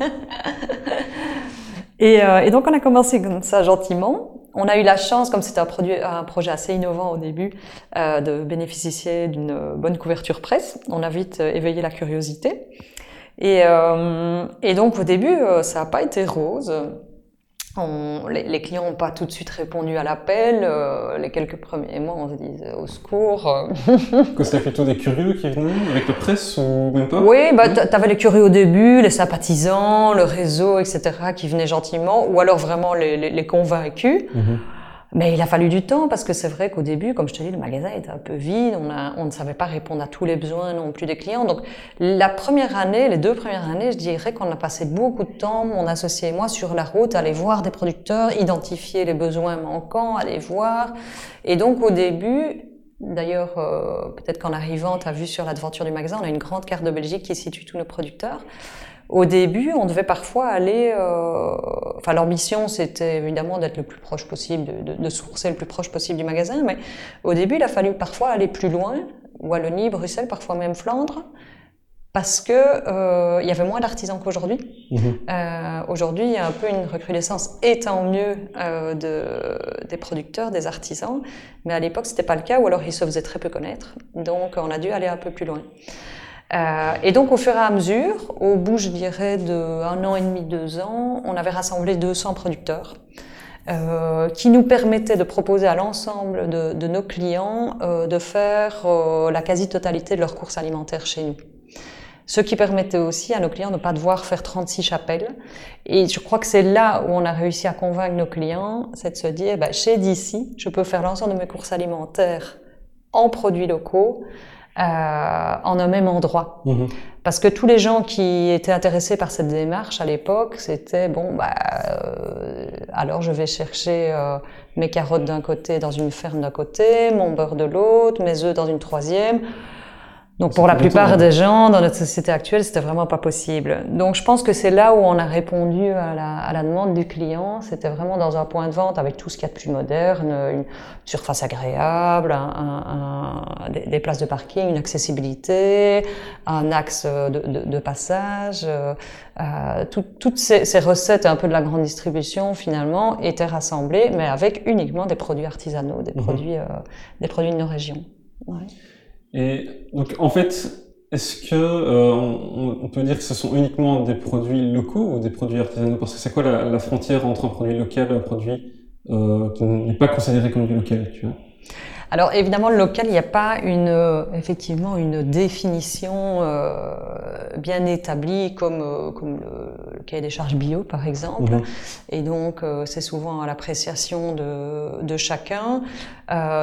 Et, euh, et, donc on a commencé comme ça gentiment. On a eu la chance, comme c'était un, produit, un projet assez innovant au début, euh, de bénéficier d'une bonne couverture presse. On a vite euh, éveillé la curiosité. Et, euh, et donc au début, euh, ça n'a pas été rose. On, les, clients n'ont pas tout de suite répondu à l'appel. Euh, les quelques premiers mois, on se disait au secours. que c'était plutôt des curieux qui venaient avec la presse ou même pas Oui, bah, tu avais les curieux au début, les sympathisants, le réseau, etc., qui venaient gentiment, ou alors vraiment les, les, les convaincus. Mhm. Mais il a fallu du temps parce que c'est vrai qu'au début, comme je te dis, le magasin était un peu vide, on, a, on ne savait pas répondre à tous les besoins non plus des clients. Donc la première année, les deux premières années, je dirais qu'on a passé beaucoup de temps, mon associé et moi, sur la route, aller voir des producteurs, identifier les besoins manquants, aller voir. Et donc au début, D'ailleurs, euh, peut-être qu'en arrivant, tu as vu sur l'aventure du magasin, on a une grande carte de Belgique qui situe tous nos producteurs. Au début, on devait parfois aller. Euh, enfin, leur mission, c'était évidemment d'être le plus proche possible, de, de, sourcer le plus proche possible du magasin. Mais au début, il a fallu parfois aller plus loin, Wallonie, Bruxelles, parfois même Flandre, parce que euh, il y avait moins d'artisans qu'aujourd'hui. Mmh. Euh, aujourd'hui, il y a un peu une recrudescence, et tant mieux, euh, de, des producteurs, des artisans. Mais à l'époque, c'était pas le cas, ou alors ils se faisaient très peu connaître. Donc, on a dû aller un peu plus loin. Euh, et donc, au fur et à mesure, au bout, je dirais, d'un an et demi, deux ans, on avait rassemblé 200 producteurs euh, qui nous permettaient de proposer à l'ensemble de, de, nos clients euh, de faire euh, la quasi-totalité de leurs courses alimentaires chez nous. ce qui permettait aussi à nos clients de ne pas devoir faire 36 chapelles. Et je crois que c'est là où on a réussi à convaincre nos clients, c'est de se dire, bah, chez DC, je peux faire l'ensemble de mes courses alimentaires en produits locaux, euh, en un même endroit. Mhm. Parce que tous les gens qui étaient intéressés par cette démarche à l'époque, c'était bon, bah, euh, alors je vais chercher euh, mes carottes d'un côté dans une ferme d'un côté, mon beurre de l'autre, mes œufs dans une troisième. Donc pour la plupart des gens dans notre société actuelle, c'était vraiment pas possible. Donc je pense que c'est là où on a répondu à la, à la demande du client. C'était vraiment dans un point de vente avec tout ce qu'il y a de plus moderne, une surface agréable, un, un, des, des, places de parking, une accessibilité, un axe de, de, de passage. Euh, tout, toutes ces, ces, recettes un peu de la grande distribution finalement étaient rassemblées, mais avec uniquement des produits artisanaux, des, mhm. produits, euh, des produits de nos régions. Ouais. Et donc, en fait, est-ce que euh, on, on, peut dire que ce sont uniquement des produits locaux ou des produits artisanaux? Parce que c'est quoi la, la, frontière entre un produit local et un produit euh, qui n'est pas considéré comme du local tu vois? Alors évidemment, le local, il n'y a pas une, euh, effectivement une définition euh, bien établie comme, euh, comme le, le, cahier des charges bio, par exemple. Mhm. Et donc, euh, c'est souvent à l'appréciation de, de, chacun.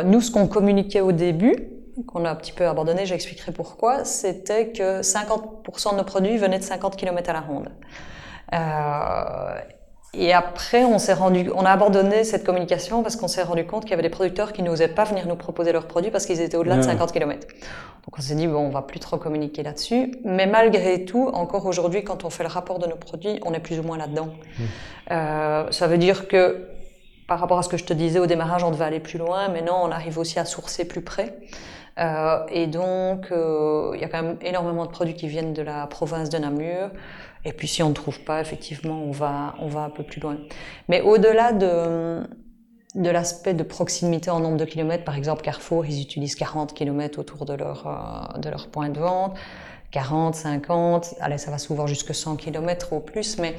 nous, ce qu'on communiquait au début, qu'on a un petit peu abandonné, j'expliquerai pourquoi, c'était que 50% de nos produits venaient de 50 km à la ronde. Euh, et après, on s'est rendu, on a abandonné cette communication parce qu'on s'est rendu compte qu'il y avait des producteurs qui n'osaient pas venir nous proposer leurs produits parce qu'ils étaient au-delà de 50 km. Donc on s'est dit bon, on va plus trop communiquer là-dessus. Mais malgré tout, encore aujourd'hui, quand on fait le rapport de nos produits, on est plus ou moins là-dedans. Mmh. Euh, ça veut dire que par rapport à ce que je te disais au démarrage, on devait aller plus loin. Maintenant, on arrive aussi à sourcer plus près. Euh, et donc, euh, il y a quand même énormément de produits qui viennent de la province de Namur. Et puis, si on ne trouve pas, effectivement, on va, on va un peu plus loin. Mais au-delà de, de l'aspect de proximité en nombre de kilomètres, par exemple, Carrefour, ils utilisent 40 kilomètres autour de leur, euh, de leur point de vente. 40, 50, allez, ça va souvent jusque 100 kilomètres au plus, mais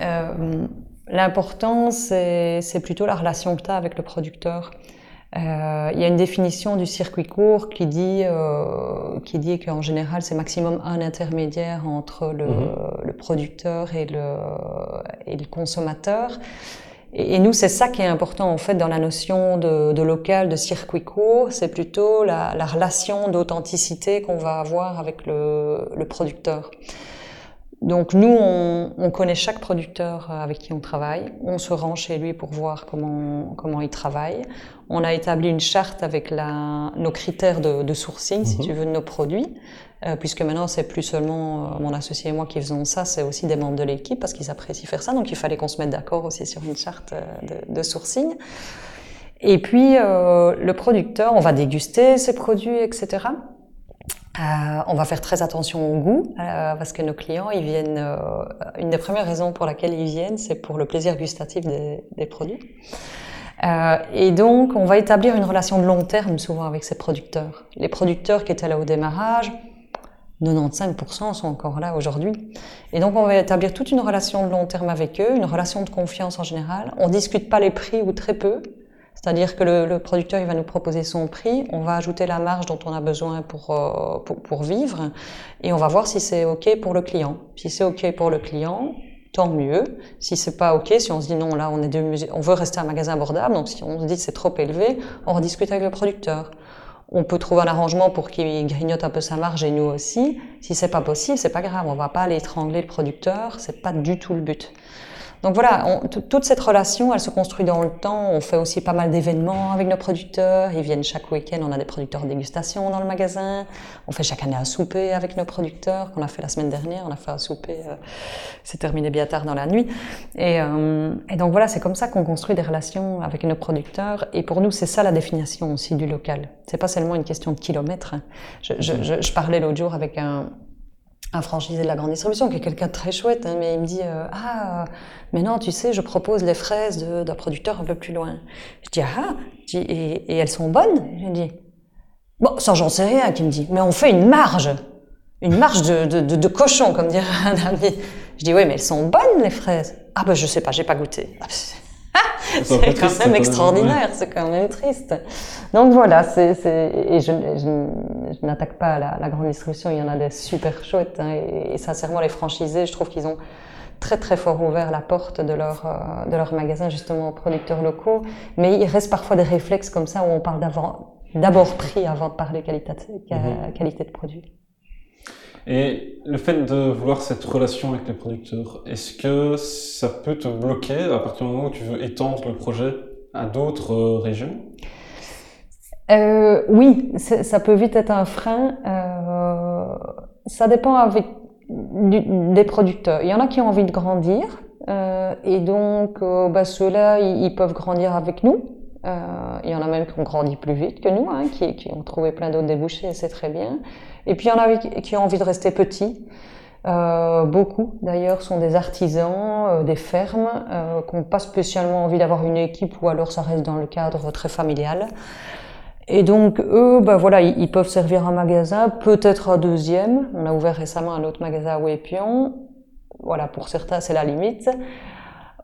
euh, l'important, c'est plutôt la relation que tu as avec le producteur. Euh, il y a une définition du circuit court qui dit, euh, qui dit qu'en général, c'est maximum un intermédiaire entre le, mhm. le producteur et le, et le consommateur. Et, et nous, c'est ça qui est important en fait dans la notion de, de local, de circuit court. C'est plutôt la, la relation d'authenticité qu'on va avoir avec le, le producteur. Donc nous, on, on, connaît chaque producteur avec qui on travaille. On se rend chez lui pour voir comment, comment il travaille. On a établi une charte avec la, nos critères de, de sourcing, si mhm. tu veux, de nos produits. Euh, puisque maintenant, c'est plus seulement euh, mon associé et moi qui faisons ça, c'est aussi des membres de l'équipe parce qu'ils apprécient faire ça. Donc il fallait qu'on se mette d'accord aussi sur une charte euh, de, de sourcing. Et puis, euh, le producteur, on va déguster ses produits, etc. Euh, on va faire très attention au goût euh, parce que nos clients, ils viennent. Euh, une des premières raisons pour laquelle ils viennent, c'est pour le plaisir gustatif des, des produits. Euh, et donc, on va établir une relation de long terme souvent avec ces producteurs. Les producteurs qui étaient là au démarrage, 95% sont encore là aujourd'hui. Et donc, on va établir toute une relation de long terme avec eux, une relation de confiance en général. On discute pas les prix ou très peu. C'est-à-dire que le, le, producteur il va nous proposer son prix, on va ajouter la marge dont on a besoin pour, euh, pour, pour, vivre, et on va voir si c'est OK pour le client. Si c'est OK pour le client, tant mieux. Si c'est pas OK, si on se dit non, là on, est on veut rester un magasin abordable, donc si on se dit c'est trop élevé, on rediscute avec le producteur. On peut trouver un arrangement pour qu'il grignote un peu sa marge et nous aussi. Si c'est pas possible, c'est pas grave, on va pas aller étrangler le producteur, c'est pas du tout le but. Donc voilà, toute cette relation, elle se construit dans le temps. On fait aussi pas mal d'événements avec nos producteurs. Ils viennent chaque week-end. On a des producteurs de dégustation dans le magasin. On fait chaque année un souper avec nos producteurs qu'on a fait la semaine dernière. On a fait un souper, euh, c'est terminé bien tard dans la nuit. Et, euh, et donc voilà, c'est comme ça qu'on construit des relations avec nos producteurs. Et pour nous, c'est ça la définition aussi du local. C'est pas seulement une question de kilomètres. Je, je, je, je parlais l'autre jour avec un, un franchisé de la grande distribution, qui est quelqu'un de très chouette, hein, mais il me dit euh, Ah, mais non, tu sais, je propose les fraises d'un producteur un peu plus loin. Je dis Ah, et, elles sont bonnes? Je dis Bon, ça, j'en sais rien, qui me dit, mais on fait une marge, une marge de, de, de cochon, comme dirait un ami. Je dis Oui, mais elles sont bonnes, les fraises Ah, ben, je sais pas, j'ai pas goûté. C'est quand même extraordinaire, c'est quand même triste. Donc voilà, c'est, et je, je, n'attaque pas la, la, grande distribution, il y en a des super chouettes, hein, et, sincèrement les franchisés, je trouve qu'ils ont très très fort ouvert la porte de leur, euh, de leur magasin justement aux producteurs locaux, mais il reste parfois des réflexes comme ça où on parle d'abord prix avant de parler qualité, mm-hmm. qualité de produit. Et le fait de vouloir cette relation avec les producteurs, est-ce que ça peut te bloquer à partir du moment où tu veux étendre le projet à d'autres euh, régions? Euh, Oui, ça peut vite être un frein. Euh, ça dépend avec des producteurs. Il y en a qui ont envie de grandir et donc bah, ceux-là, ils, peuvent grandir avec nous. Il y en a même qui ont grandi plus vite que nous, hein, qui, qui, ont trouvé plein d'autres débouchés, c'est très bien. Et puis il y en a qui ont envie de rester petits. Euh, beaucoup d'ailleurs sont des artisans, euh, des fermes, euh, qui n'ont pas spécialement envie d'avoir une équipe ou alors ça reste dans le cadre très familial. Et donc eux, ben voilà, ils, peuvent servir un magasin, peut-être un deuxième. On a ouvert récemment un autre magasin à Wépion. Voilà, pour certains c'est la limite.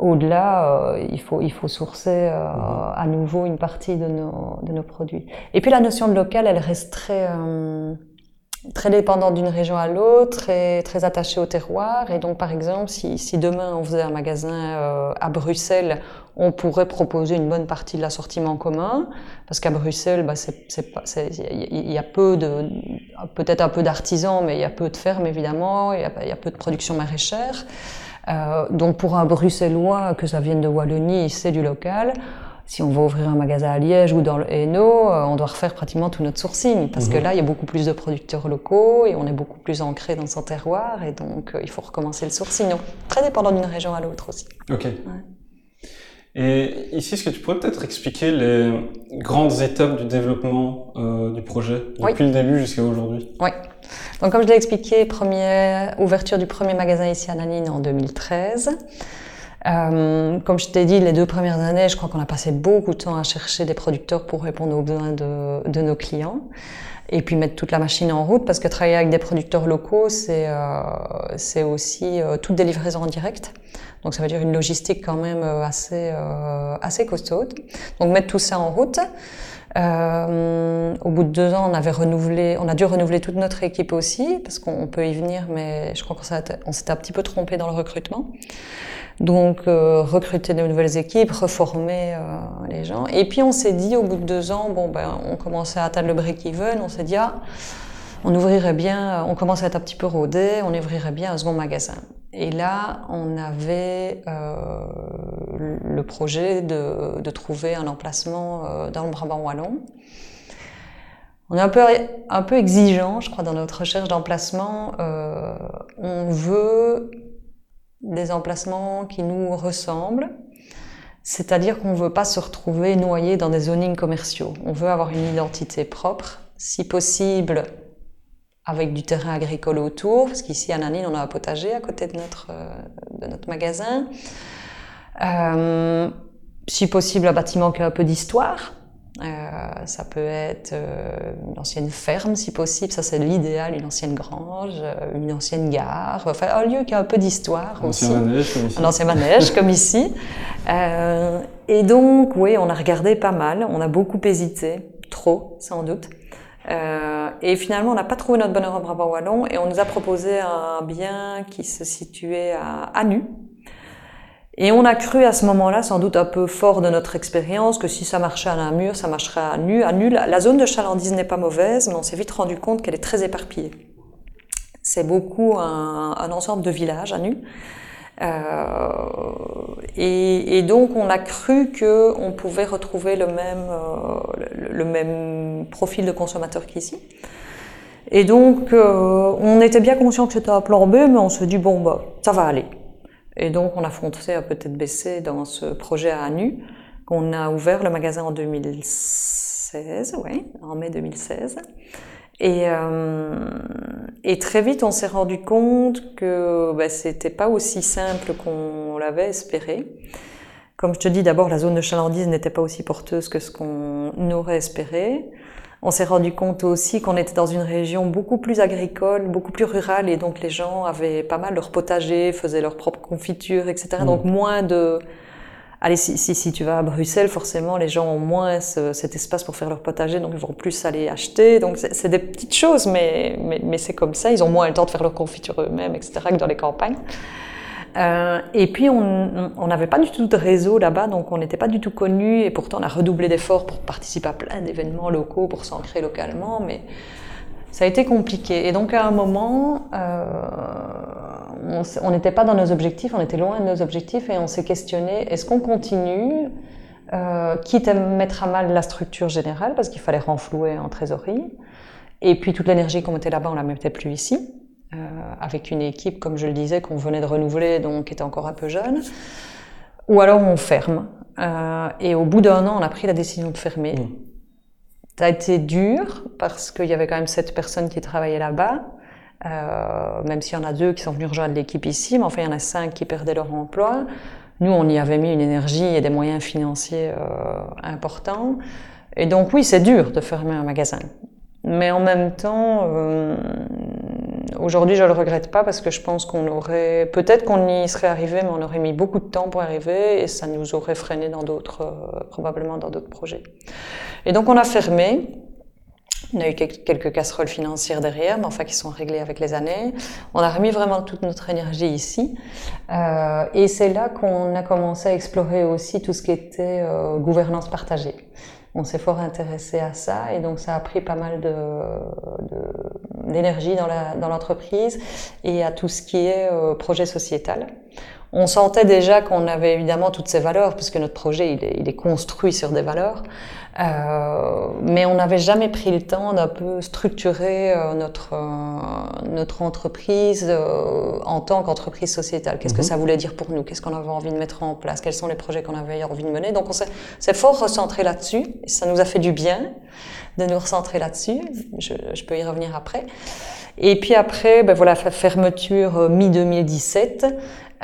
Au-delà, euh, il, faut, il faut sourcer euh, à nouveau une partie de nos, de nos produits. Et puis la notion de local, elle reste très, euh, très dépendante d'une région à l'autre, très, très attachée au terroir. Et donc, par exemple, si, si demain on faisait un magasin à Bruxelles, on pourrait proposer une bonne partie de l'assortiment commun, parce qu'à Bruxelles, bah, il y a peu de, peut-être un peu d'artisans, mais il y a peu de fermes évidemment, il y y a peu de production maraîchère. Euh, donc pour un bruxellois, que ça vienne de Wallonie, c'est du local. Si on va ouvrir un magasin à Liège ou dans le Hainaut, euh, on doit refaire pratiquement tout notre sourcing parce que mhm. là, il y a beaucoup plus de producteurs locaux et on est beaucoup plus ancré dans son terroir et donc euh, il faut recommencer le sourcing. Donc très dépendant d'une région à l'autre aussi. Ok. Et ici, est-ce que tu pourrais peut-être expliquer les grandes étapes du développement euh, du projet depuis le début jusqu'à aujourd'hui? Oui. Donc, comme je l'ai expliqué, première ouverture du premier magasin ici à Nanine en 2013. Euh, comme je t'ai dit, les deux premières années, je crois qu'on a passé beaucoup de temps à chercher des producteurs pour répondre aux besoins de, de nos clients et puis mettre toute la machine en route parce que travailler avec des producteurs locaux, c'est euh, aussi euh, toute des en direct. Donc ça veut dire une logistique quand même euh, assez, euh, assez costaude. Donc mettre tout ça en route. Euh, au bout de deux ans, on avait renouvelé, on a dû renouveler toute notre équipe aussi, parce qu'on peut y venir, mais je crois qu'on s'était un petit peu trompé dans le recrutement. Donc euh, recruter de nouvelles équipes, reformer euh, les gens. Et puis on s'est dit au bout de deux ans, bon ben on commençait à atteindre le break-even, on s'est dit ah, on ouvrirait bien, on commençait à être un petit peu rodé, on ouvrirait bien un second magasin. Et là, on avait euh, le projet de, de, trouver un emplacement euh, dans le Brabant wallon. On est un peu, un peu exigeant, je crois, dans notre recherche d'emplacement. Euh, on veut des emplacements qui nous ressemblent, c'est-à-dire qu'on ne veut pas se retrouver noyé dans des zonings commerciaux. On veut avoir une identité propre, si possible avec du terrain agricole autour, parce qu'ici à Nanine, on a un potager à côté de notre, euh, de notre magasin. Euh, si possible, un bâtiment qui a un peu d'histoire. Euh, ça peut être euh, une ancienne ferme, si possible, ça c'est l'idéal, une ancienne grange, euh, une ancienne gare, enfin un lieu qui a un peu d'histoire aussi. Manège, comme ici. Un ancien manège comme ici. et donc, oui, on a regardé pas mal, on a beaucoup hésité, trop sans doute. Euh, et finalement, on n'a pas trouvé notre bonheur en Brabant Wallon et on nous a proposé un bien qui se situait à Anu. Et on a cru à ce moment-là, sans doute un peu fort de notre expérience, que si ça marchait à Namur, ça marcherait à Nu. À Nu, la zone de chalandise n'est pas mauvaise, mais on s'est vite rendu compte qu'elle est très éparpillée. C'est beaucoup un, un, ensemble de villages à Nu. Euh, et, et, donc on a cru que on pouvait retrouver le même, euh, le, même profil de consommateur qu'ici. Et donc euh, on était bien conscient que c'était un plan B, mais on se dit bon bah ça va aller. Et donc on a foncé à peut-être baisser dans ce projet à Anu, qu'on a ouvert le magasin en 2016, ouais, en mai 2016. Et, euh, et très vite, on s'est rendu compte que bah, c'était pas aussi simple qu'on l'avait espéré. Comme je te dis, d'abord, la zone de chalandise n'était pas aussi porteuse que ce qu'on aurait espéré. On s'est rendu compte aussi qu'on était dans une région beaucoup plus agricole, beaucoup plus rurale, et donc les gens avaient pas mal leur potager, faisaient leur propre confiture, etc. Mmh. Donc moins de allez, si, si, si, tu vas à Bruxelles, forcément, les gens ont moins cet espace pour faire leur potager, donc ils vont plus aller acheter. Donc c'est des petites choses, mais, mais, mais c'est comme ça. Ils ont moins le temps de faire leur confiture eux-mêmes, etc., que dans les campagnes. Euh, et puis on n'avait pas du tout de réseau là-bas, donc on n'était pas du tout connus, et pourtant on a redoublé d'efforts pour participer à plein d'événements locaux, pour s'ancrer localement, mais ça a été compliqué. Et donc à un moment, euh, on n'était pas dans nos objectifs, on était loin de nos objectifs, et on s'est questionné, est-ce qu'on continue euh, quitte à mettre à mal la structure générale, parce qu'il fallait renflouer en trésorerie, et puis toute l'énergie qu'on mettait là-bas, on la mettait plus ici. Euh, avec une équipe, comme je le disais, qu'on venait de renouveler, donc qui était encore un peu jeune, ou alors on ferme. Euh, et au bout d'un an, on a pris la décision de fermer. Mmh. Ça a été dur parce qu'il y avait quand même sept personnes qui travaillaient là-bas. Euh, même s'il y en a deux qui sont venus rejoindre l'équipe ici, mais enfin il y en a cinq qui perdaient leur emploi. Nous, on y avait mis une énergie et des moyens financiers euh, importants. Et donc oui, c'est dur de fermer un magasin. Mais en même temps, euh, Aujourd'hui, je le regrette pas parce que je pense qu'on aurait, peut-être qu'on y serait arrivé, mais on aurait mis beaucoup de temps pour arriver et ça nous aurait freiné dans d'autres, euh, probablement dans d'autres projets. Et donc, on a fermé. On a eu quelques casseroles financières derrière, mais enfin qui sont réglées avec les années. On a remis vraiment toute notre énergie ici. Euh, et c'est là qu'on a commencé à explorer aussi tout ce qui était euh, gouvernance partagée on s'est fort intéressé à ça et donc ça a pris pas mal d'énergie de, dans l'entreprise et à tout ce qui est euh, projet sociétal. On sentait déjà qu'on avait évidemment toutes ces valeurs, puisque notre projet il est, il est construit sur des valeurs, mais on n'avait jamais pris le temps d'un peu structurer euh, notre euh, notre entreprise euh, en tant qu'entreprise sociétale. Qu'est-ce que mhm. ça voulait dire pour nous? Qu'est-ce qu'on avait envie de mettre en place? Quels sont les projets qu'on avait envie de mener? Donc on s'est fort recentré là-dessus, et ça nous a fait du bien de nous recentrer là-dessus. Je, je, peux y revenir après. Et puis après, ben voilà, fermeture mi 2017.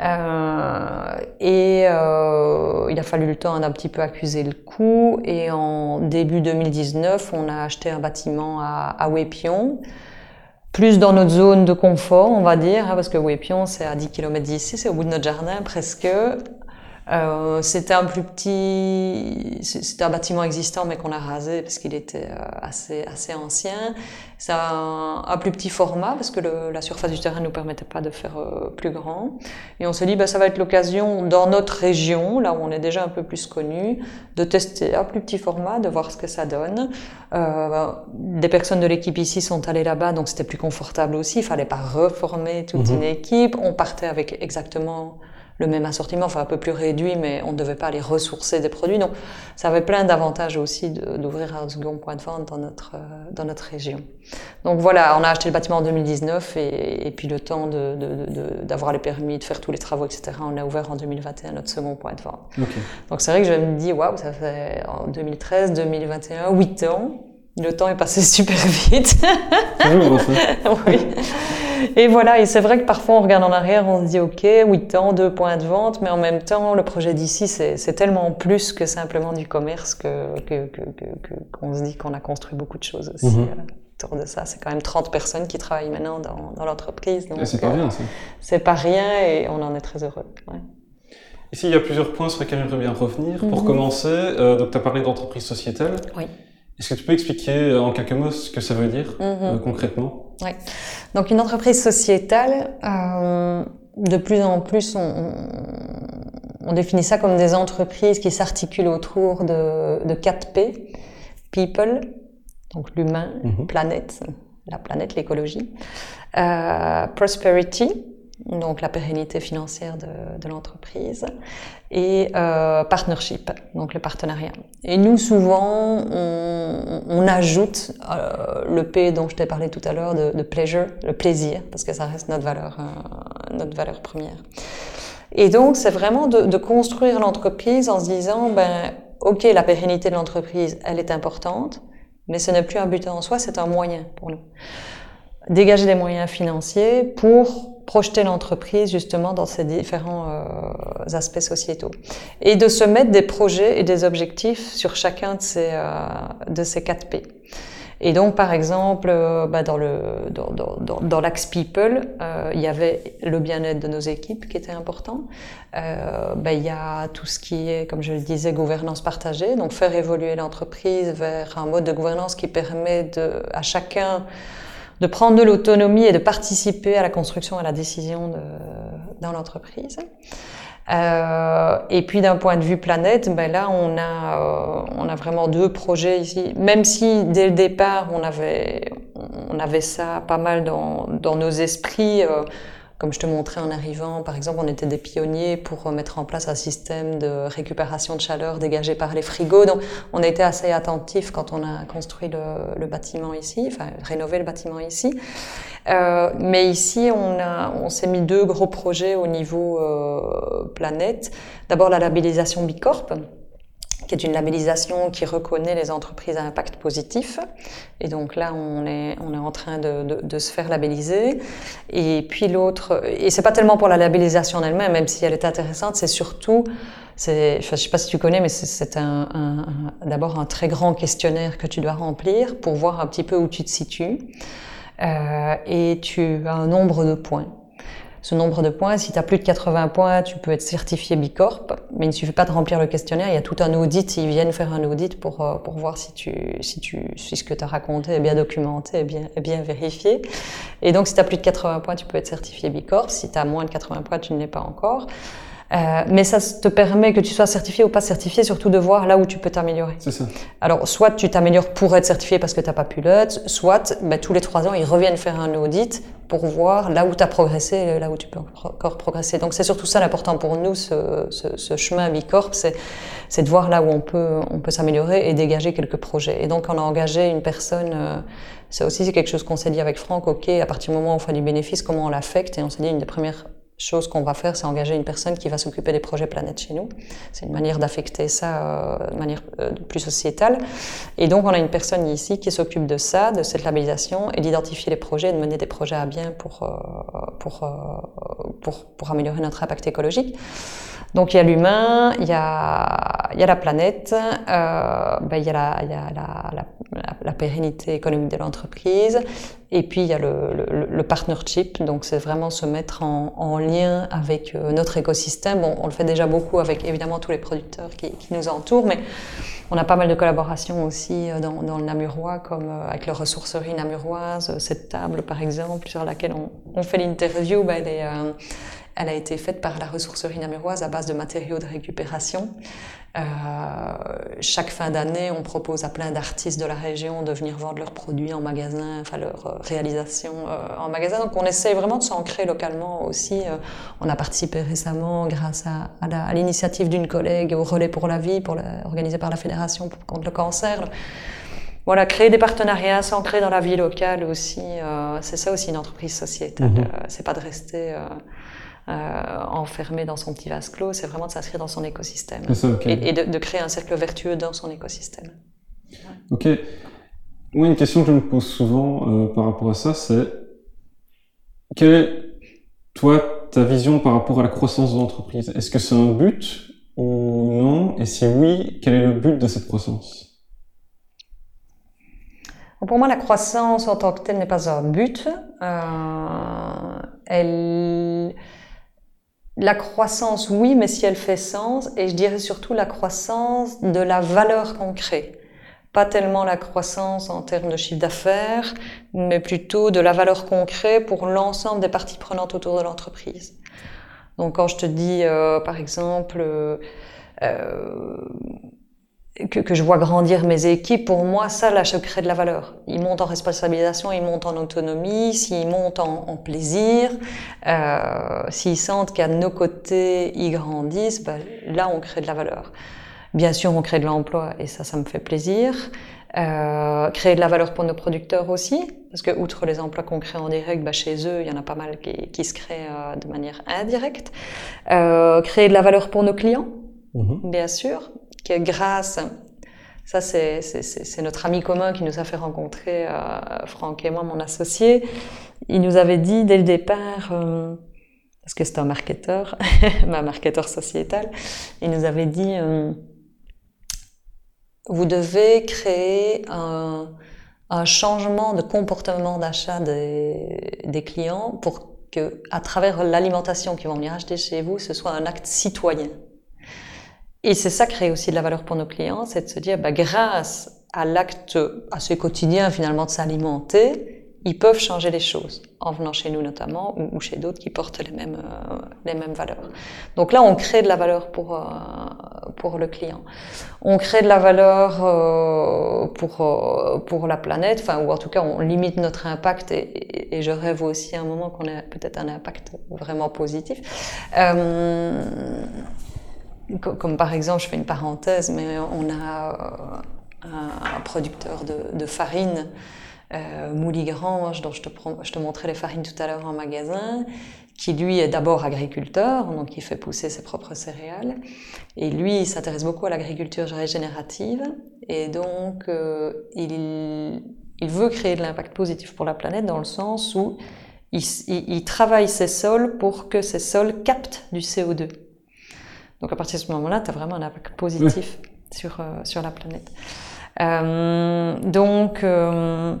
Euh, et euh, il a fallu le temps d'un petit peu accuser le coup. Et en début 2019, on a acheté un bâtiment à, à Wépion, plus dans notre zone de confort, on va dire, hein, parce que Wépion, c'est à 10 km d'ici, c'est au bout de notre jardin presque. Euh, c'était un plus petit, c'était un bâtiment existant mais qu'on a rasé parce qu'il était euh, assez assez ancien. C'est un, un, plus petit format parce que le, la surface du terrain ne nous permettait pas de faire euh, plus grand. Et on se dit bah ça va être l'occasion dans notre région, là où on est déjà un peu plus connu, de tester un plus petit format, de voir ce que ça donne. Euh, des personnes de l'équipe ici sont allées là-bas donc c'était plus confortable aussi. Il fallait pas reformer toute mhm. une équipe. On partait avec exactement le même assortiment, enfin un peu plus réduit, mais on ne devait pas aller ressourcer des produits. Donc ça avait plein d'avantages aussi d'ouvrir un second point de vente dans notre, euh, dans notre région. Donc voilà, on a acheté le bâtiment en 2019 et, et puis le temps d'avoir de, de, les permis, de faire tous les travaux, etc., on a ouvert en 2021 notre second point de vente. Donc c'est vrai que je me dis, waouh, ça fait en 2013, 2021, 8 ans. Le temps est passé super vite. oui. Et voilà, et c'est vrai que parfois on regarde en arrière, on se dit ok, 8 ans, deux points de vente, mais en même temps, le projet d'ici, c'est tellement plus que simplement du commerce que qu'on que, que, se dit qu'on a construit beaucoup de choses aussi. Euh, autour de ça, c'est quand même 30 personnes qui travaillent maintenant dans, dans l'entreprise. C'est pas rien, ça. C'est pas rien et on en est très heureux. Ouais. Ici, il y a plusieurs points sur lesquels j'aimerais bien revenir. Pour mhm. commencer, euh, donc tu as parlé d'entreprise sociétale. Oui. Est-ce que tu peux expliquer euh, en quelques mots ce que ça veut dire mhm. euh, concrètement? Oui. Donc une entreprise sociétale, euh, de plus en plus, on, on, définit ça comme des entreprises qui s'articulent autour de, de 4 P. People, donc l'humain, mhm. planète, la planète, l'écologie. Euh, prosperity, donc la pérennité financière de, de l'entreprise, et euh, partnership, donc le partenariat. Et nous, souvent, on, on ajoute euh, le P dont je t'ai parlé tout à l'heure, de, de, pleasure, le plaisir, parce que ça reste notre valeur, euh, notre valeur première. Et donc, c'est vraiment de, de construire l'entreprise en se disant, ben, ok, la pérennité de l'entreprise, elle est importante, mais ce n'est plus un but en soi, c'est un moyen pour nous. Dégager des moyens financiers pour projeter l'entreprise justement dans ces différents euh, aspects sociétaux et de se mettre des projets et des objectifs sur chacun de ces, euh, de ces 4 P. Et donc, par exemple, euh, bah, dans le dans, dans, dans l'axe people, euh, il y avait le bien-être de nos équipes qui était important. Euh, bah, il y a tout ce qui est, comme je le disais, gouvernance partagée, donc faire évoluer l'entreprise vers un mode de gouvernance qui permet de, à chacun de prendre de l'autonomie et de participer à la construction à la décision de, dans l'entreprise. Euh, et puis d'un point de vue planète, ben là on a euh, on a vraiment deux projets ici. Même si dès le départ on avait on avait ça pas mal dans dans nos esprits. Euh, comme je te montrais en arrivant, par exemple, on était des pionniers pour mettre en place un système de récupération de chaleur dégagé par les frigos. Donc, on a été assez attentifs quand on a construit le, le bâtiment ici, enfin, rénové le bâtiment ici. Euh, mais ici, on, a, on s'est mis deux gros projets au niveau euh, planète. D'abord, la labellisation Bicorp qui est une labellisation qui reconnaît les entreprises à impact positif. Et donc là, on est, on est en train de, de, de se faire labelliser. Et puis l'autre, et c'est pas tellement pour la labellisation en elle-même, même si elle est intéressante, c'est surtout, c'est, je sais pas si tu connais, mais c'est un, un, d'abord un très grand questionnaire que tu dois remplir pour voir un petit peu où tu te situes. Euh, et tu as un nombre de points ce nombre de points. Si tu as plus de 80 points, tu peux être certifié Bicorp, mais il ne suffit pas de remplir le questionnaire, il y a tout un audit, ils viennent faire un audit pour, euh, pour voir si, tu, si, tu, si ce que tu as raconté est bien documenté, est bien, est bien vérifié. Et donc si tu as plus de 80 points, tu peux être certifié Bicorp. Si tu as moins de 80 points, tu ne l'es pas encore. Euh, mais ça te permet que tu sois certifié ou pas certifié, surtout de voir là où tu peux t'améliorer. C'est ça. Alors, soit tu t'améliores pour être certifié parce que tu n'as pas pu l'être, soit ben, tous les trois ans, ils reviennent faire un audit pour voir là où tu as progressé, là où tu peux encore progresser. Donc, c'est surtout ça l'important pour nous, ce, ce, ce chemin Bicorp, c'est de voir là où on peut, on peut s'améliorer et dégager quelques projets. Et donc, on a engagé une personne, euh, c'est aussi quelque chose qu'on s'est dit avec Franck, OK, à partir du moment où on fait du bénéfice, comment on l'affecte? Et on s'est dit, une des premières chose qu'on va faire, c'est engager une personne qui va s'occuper des projets planète chez nous. C'est une manière d'affecter ça euh, de manière euh, plus sociétale. Et donc, on a une personne ici qui s'occupe de ça, de cette labellisation, et d'identifier les projets et de mener des projets à bien pour, euh, pour, euh, pour, pour, améliorer notre impact écologique. Donc, il y a l'humain, il y a, il y a la planète, euh, ben, il y a, la, il y a la, la, la pérennité économique de l'entreprise, et puis il y a le, le, le partnership, donc c'est vraiment se mettre en, en lien avec euh, notre écosystème. Bon, on le fait déjà beaucoup avec évidemment tous les producteurs qui, qui nous entourent, mais on a pas mal de collaborations aussi euh, dans, dans le Namurois, comme euh, avec la ressourcerie namuroise. Cette table, par exemple, sur laquelle on, on fait l'interview, ben, elle, a été faite par la ressourcerie namuroise à base de matériaux de récupération. Euh, chaque fin d'année, on propose à plein d'artistes de la région de venir vendre leurs produits en magasin, enfin leurs euh, réalisations euh, en magasin. Donc on essaie vraiment de s'ancrer localement aussi. Euh, on a participé récemment grâce à, à l'initiative d'une collègue au Relais pour la vie, pour la, organisé par la Fédération contre le cancer. Voilà, créer des partenariats, s'ancrer dans la vie locale aussi, c'est ça aussi une entreprise sociétale. Mmh. c'est pas de rester enfermé dans son petit vase clos, c'est vraiment de s'inscrire dans son écosystème ça, okay. et, et de, de, créer un cercle vertueux dans son écosystème. Ok. Moi, une question que je me pose souvent euh, par rapport à ça, c'est quelle est, toi, ta vision par rapport à la croissance de l'entreprise? Est-ce que c'est un but ou non? Et si oui, quel est le but de cette croissance? Pour moi, la croissance en tant que telle n'est pas un but. Euh, elle, la croissance, oui, mais si elle fait sens, et je dirais surtout la croissance de la valeur qu'on crée. Pas tellement la croissance en termes de chiffre d'affaires, mais plutôt de la valeur qu'on crée pour l'ensemble des parties prenantes autour de l'entreprise. Donc quand je te dis, euh, par exemple, euh, que, que, je vois grandir mes équipes, pour moi, ça, là, je crée de la valeur. Ils montent en responsabilisation, ils montent en autonomie, s'ils montent en, en plaisir, euh, s'ils sentent qu'à nos côtés, ils grandissent, ben, là, on crée de la valeur. Bien sûr, on crée de l'emploi, et ça, ça me fait plaisir. Euh, créer de la valeur pour nos producteurs aussi, parce que outre les emplois qu'on crée en direct, bah chez eux, il y en a pas mal qui, qui se créent euh, de manière indirecte. Euh, créer de la valeur pour nos clients, mmh. bien sûr, que grâce, ça c'est notre ami commun qui nous a fait rencontrer, euh, Franck et moi, mon associé, il nous avait dit dès le départ, euh, parce que c'est un marketeur, un marketeur sociétal, il nous avait dit, euh, vous devez créer un, un changement de comportement d'achat des, des clients pour que, à travers l'alimentation qu'ils vont venir acheter chez vous, ce soit un acte citoyen. Et c'est ça crée aussi de la valeur pour nos clients, c'est de se dire, bah, grâce à l'acte assez quotidien finalement de s'alimenter, ils peuvent changer les choses en venant chez nous notamment ou, chez d'autres qui portent les mêmes euh, les mêmes valeurs. Donc là, on crée de la valeur pour euh, pour le client. On crée de la valeur euh, pour euh, pour la planète, enfin ou en tout cas, on limite notre impact et, je rêve aussi à un moment qu'on ait peut-être un impact vraiment positif. Comme par exemple, je fais une parenthèse, mais on a un, producteur de, farine euh, Mouligrange, dont je te, montrais les farines tout à l'heure en magasin, qui lui est d'abord agriculteur, donc il fait pousser ses propres céréales. Et lui, il s'intéresse beaucoup à l'agriculture régénérative. Et donc, euh, il, veut créer de l'impact positif pour la planète dans le sens où il, il, travaille ses sols pour que ces sols captent du CO2. Donc à partir de ce moment-là, tu as vraiment un impact positif sur, euh, sur la planète. Euh, donc, euh,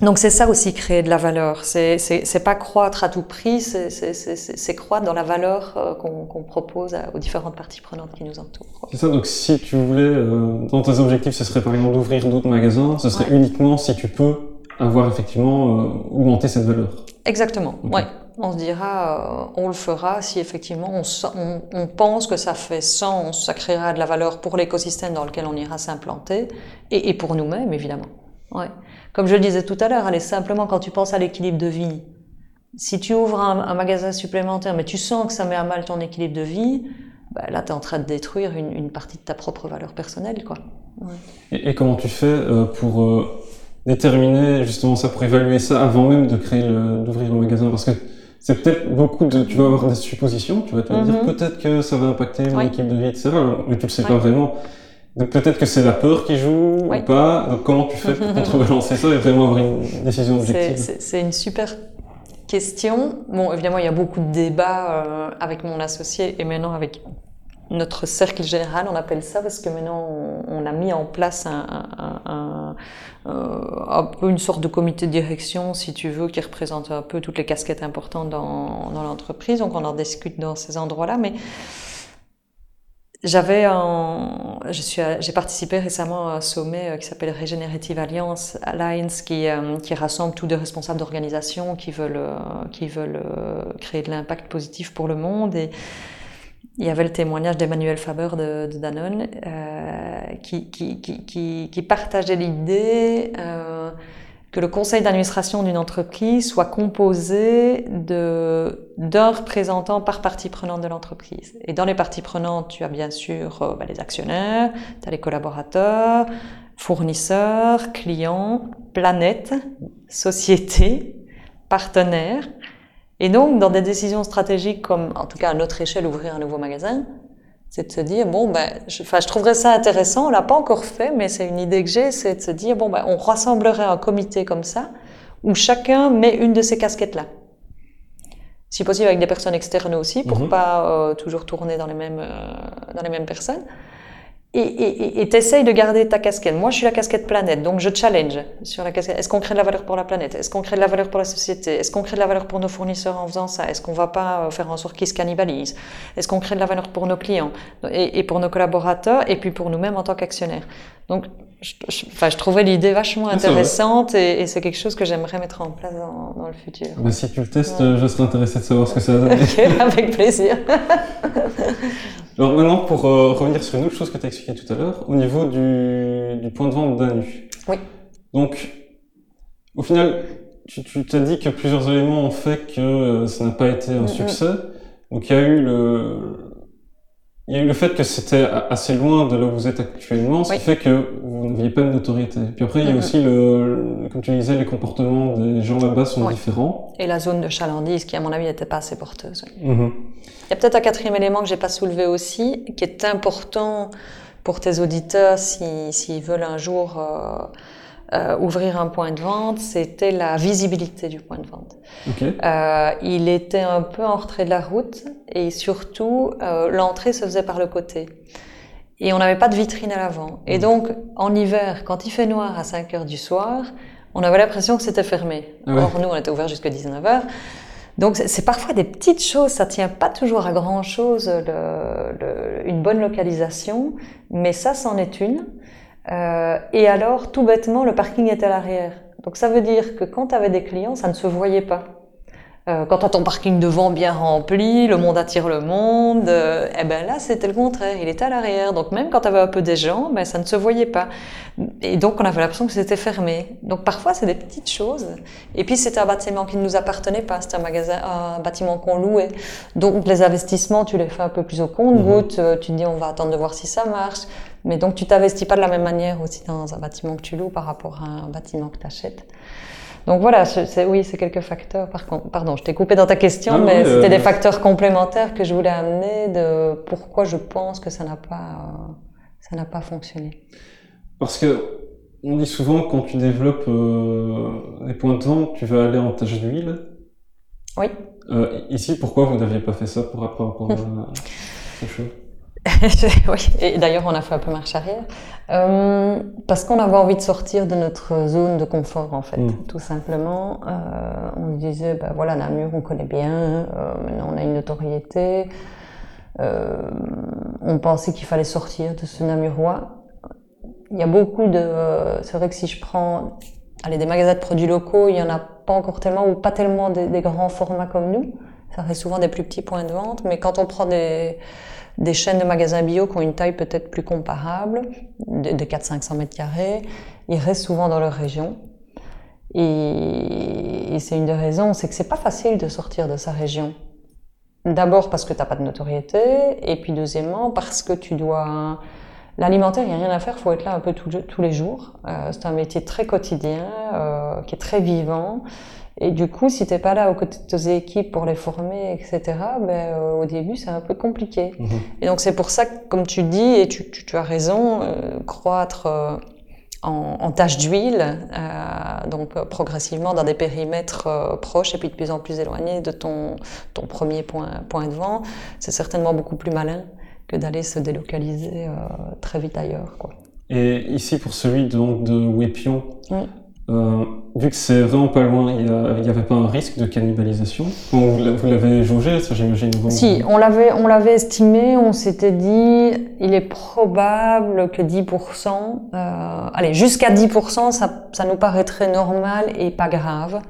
donc c'est ça aussi créer de la valeur. C'est c'est pas croître à tout prix, c'est croître dans la valeur qu'on propose aux différentes parties prenantes qui nous entourent. C'est ça. Donc si tu voulais, euh, dans tes objectifs, ce serait par exemple d'ouvrir d'autres magasins. Ce serait uniquement si tu peux avoir effectivement euh, augmenté cette valeur. Exactement. Ouais. On se dira, on le fera si effectivement on, on, on, pense que ça fait sens, ça créera de la valeur pour l'écosystème dans lequel on ira s'implanter et, et pour nous-mêmes évidemment. Ouais. Comme je le disais tout à l'heure, allez, simplement quand tu penses à l'équilibre de vie, si tu ouvres un, magasin supplémentaire, mais tu sens que ça met à mal ton équilibre de vie, bah, là, tu es en train de détruire une, partie de ta propre valeur personnelle. Quoi. Et, comment tu fais euh, pour euh, déterminer justement ça, pour évaluer ça avant même de créer d'ouvrir le magasin Parce que c'est peut-être beaucoup de. Tu vas avoir des suppositions, tu vas te dire mm-hmm. peut-être que ça va impacter mon équilibre de vie, etc. Mais tu le sais pas vraiment. Donc peut-être que c'est la peur qui joue ou pas. Donc comment tu fais pour contrebalancer ça et vraiment avoir une décision objective C'est une super question. Bon, évidemment, il y a beaucoup de débats euh, avec mon associé et maintenant avec notre cercle général, on appelle ça, parce que maintenant on, a mis en place un, peu une sorte de comité de direction, si tu veux, qui représente un peu toutes les casquettes importantes dans, dans l'entreprise. Donc on en discute dans ces endroits-là, mais j'avais j'ai participé récemment à un sommet euh, qui s'appelle Regenerative Alliance Alliance, qui, euh, qui rassemble tous les responsables d'organisations qui veulent, euh, qui veulent créer de l'impact positif pour le monde. Et il y avait le témoignage d'Emmanuel Faber de, Danone, euh, qui, partageait l'idée euh, que le conseil d'administration d'une entreprise soit composé de d'un représentant par partie prenante de l'entreprise. Et dans les parties prenantes, tu as bien sûr euh, bah, les actionnaires, tu as les collaborateurs, fournisseurs, clients, planète, société, partenaires. Et donc, dans des décisions stratégiques comme, en tout cas à notre échelle, ouvrir un nouveau magasin, c'est de se dire bon ben je, je trouverais ça intéressant on l'a pas encore fait mais c'est une idée que j'ai c'est de se dire bon ben on rassemblerait un comité comme ça où chacun met une de ces casquettes là si possible avec des personnes externes aussi pour mhm. pas euh, toujours tourner dans les mêmes euh, dans les mêmes personnes et t'essayes de garder ta casquette. Moi, je suis la casquette planète, donc je challenge sur la casquette. Est-ce qu'on crée de la valeur pour la planète? Est-ce qu'on crée de la valeur pour la société? Est-ce qu'on crée de la valeur pour nos fournisseurs en faisant ça? Est-ce qu'on va pas euh, faire en sorte qu'ils se cannibalisent? Est-ce qu'on crée de la valeur pour nos clients et, et pour nos collaborateurs et puis pour nous-mêmes en tant qu'actionnaires? Donc, je, je, enfin, je trouvais l'idée vachement intéressante et, et c'est quelque chose que j'aimerais mettre en place dans, dans le futur. Bah, si tu le testes, je serais intéressé de savoir ce que ça donne. Ok, avec plaisir. Alors maintenant, pour euh, revenir sur une autre chose que tu as expliqué tout à l'heure, au niveau du, du point de vente d'ANU. Oui. Donc, au final, tu, t'as dit que plusieurs éléments ont fait que euh, ça n'a pas été un succès. Donc, il y a eu le, il y a eu le fait que c'était assez loin de là où vous êtes actuellement, ce qui fait que vous n'aviez pas de notoriété. Puis après, il y a aussi le, comme tu disais, les comportements des gens là-bas sont différents. Et la zone de chalandise, qui à mon avis n'était pas assez porteuse. Mm-hmm. Il y a peut-être un quatrième élément que j'ai pas soulevé aussi, qui est important pour tes auditeurs s'ils si, veulent un jour euh, euh, ouvrir un point de vente, c'était la visibilité du point de vente. Okay. Euh, il était un peu en retrait de la route et surtout euh, l'entrée se faisait par le côté. Et on n'avait pas de vitrine à l'avant. Et mmh. donc en hiver, quand il fait noir à 5 heures du soir, on avait l'impression que c'était fermé. Ah ouais. Or, nous, on était ouvert jusqu'à 19h. Donc, c'est c'est parfois des petites choses, ça tient pas toujours à grand chose, le- le- une bonne localisation, mais ça, c'en est une. Euh, et alors, tout bêtement, le parking est à l'arrière. Donc, ça veut dire que quand tu avais des clients, ça ne se voyait pas. Euh, quand tu as ton parking devant bien rempli, le monde attire le monde, euh, eh ben là c'était le contraire, il était à l'arrière. Donc même quand tu avais un peu des gens, ben ça ne se voyait pas. Et donc on avait l'impression que c'était fermé. Donc parfois c'est des petites choses. Et puis c'était un bâtiment qui ne nous appartenait pas, c'était un magasin, un bâtiment qu'on louait. Donc les investissements, tu les fais un peu plus au compte-goutte, euh, tu te dis on va attendre de voir si ça marche. Mais donc tu t'investis pas de la même manière aussi dans un bâtiment que tu loues par rapport à un bâtiment que tu achètes. Donc voilà, c'est, oui, c'est quelques facteurs. Par contre, pardon, je t'ai coupé dans ta question, mais c'était euh, des facteurs complémentaires que je voulais amener de pourquoi je pense que ça n'a pas, euh, ça n'a pas fonctionné. Parce que on dit souvent quand tu développes euh, des points de vente, tu vas aller en tâche d'huile. Oui. Euh, ici, pourquoi vous n'aviez pas fait ça pour rapport à ces choses oui, et d'ailleurs on a fait un peu marche arrière. Euh, parce qu'on avait envie de sortir de notre zone de confort en fait, Mm. tout simplement. Euh, on disait, ben voilà, Namur on connaît bien, euh, maintenant on a une notoriété. Euh, on pensait qu'il fallait sortir de ce Namurois. Il y a beaucoup de... C'est vrai que si je prends allez, des magasins de produits locaux, il y en a pas encore tellement ou pas tellement des, des grands formats comme nous. Ça reste souvent des plus petits points de vente, mais quand on prend des des chaînes de magasins bio qui ont une taille peut-être plus comparable, de, de 400-500 mètres carrés, ils restent souvent dans leur région. Et, c'est une des raisons, c'est que c'est pas facile de sortir de sa région. D'abord parce que t'as pas de notoriété, et puis deuxièmement parce que tu dois... L'alimentaire, il n'y a rien à faire, faut être là un peu tous les jours. Euh, c'est un métier très quotidien, euh, qui est très vivant. Et du coup, si t'es pas là aux côtés de tes équipes pour les former, etc., ben, euh, au début, c'est un peu compliqué. Mhm. Et donc, c'est pour ça que, comme tu dis, et tu, tu, tu as raison, euh, croître euh, en, en tâche d'huile, donc progressivement dans des périmètres proches et puis de plus en plus éloignés de ton, ton premier point, point de vent, c'est certainement beaucoup plus malin que d'aller se délocaliser très vite ailleurs. Quoi. Et ici, pour celui donc, de Wépion, Oui. Euh, vu que c'est vraiment pas loin, il n'y avait pas un risque de cannibalisation? Vous l'a- vous l'avez jaugé, ça j'imagine Si, on l'avait, on l'avait estimé, on s'était dit, il est probable que 10%, euh, allez, jusqu'à 10%, ça, ça nous paraîtrait normal et pas grave.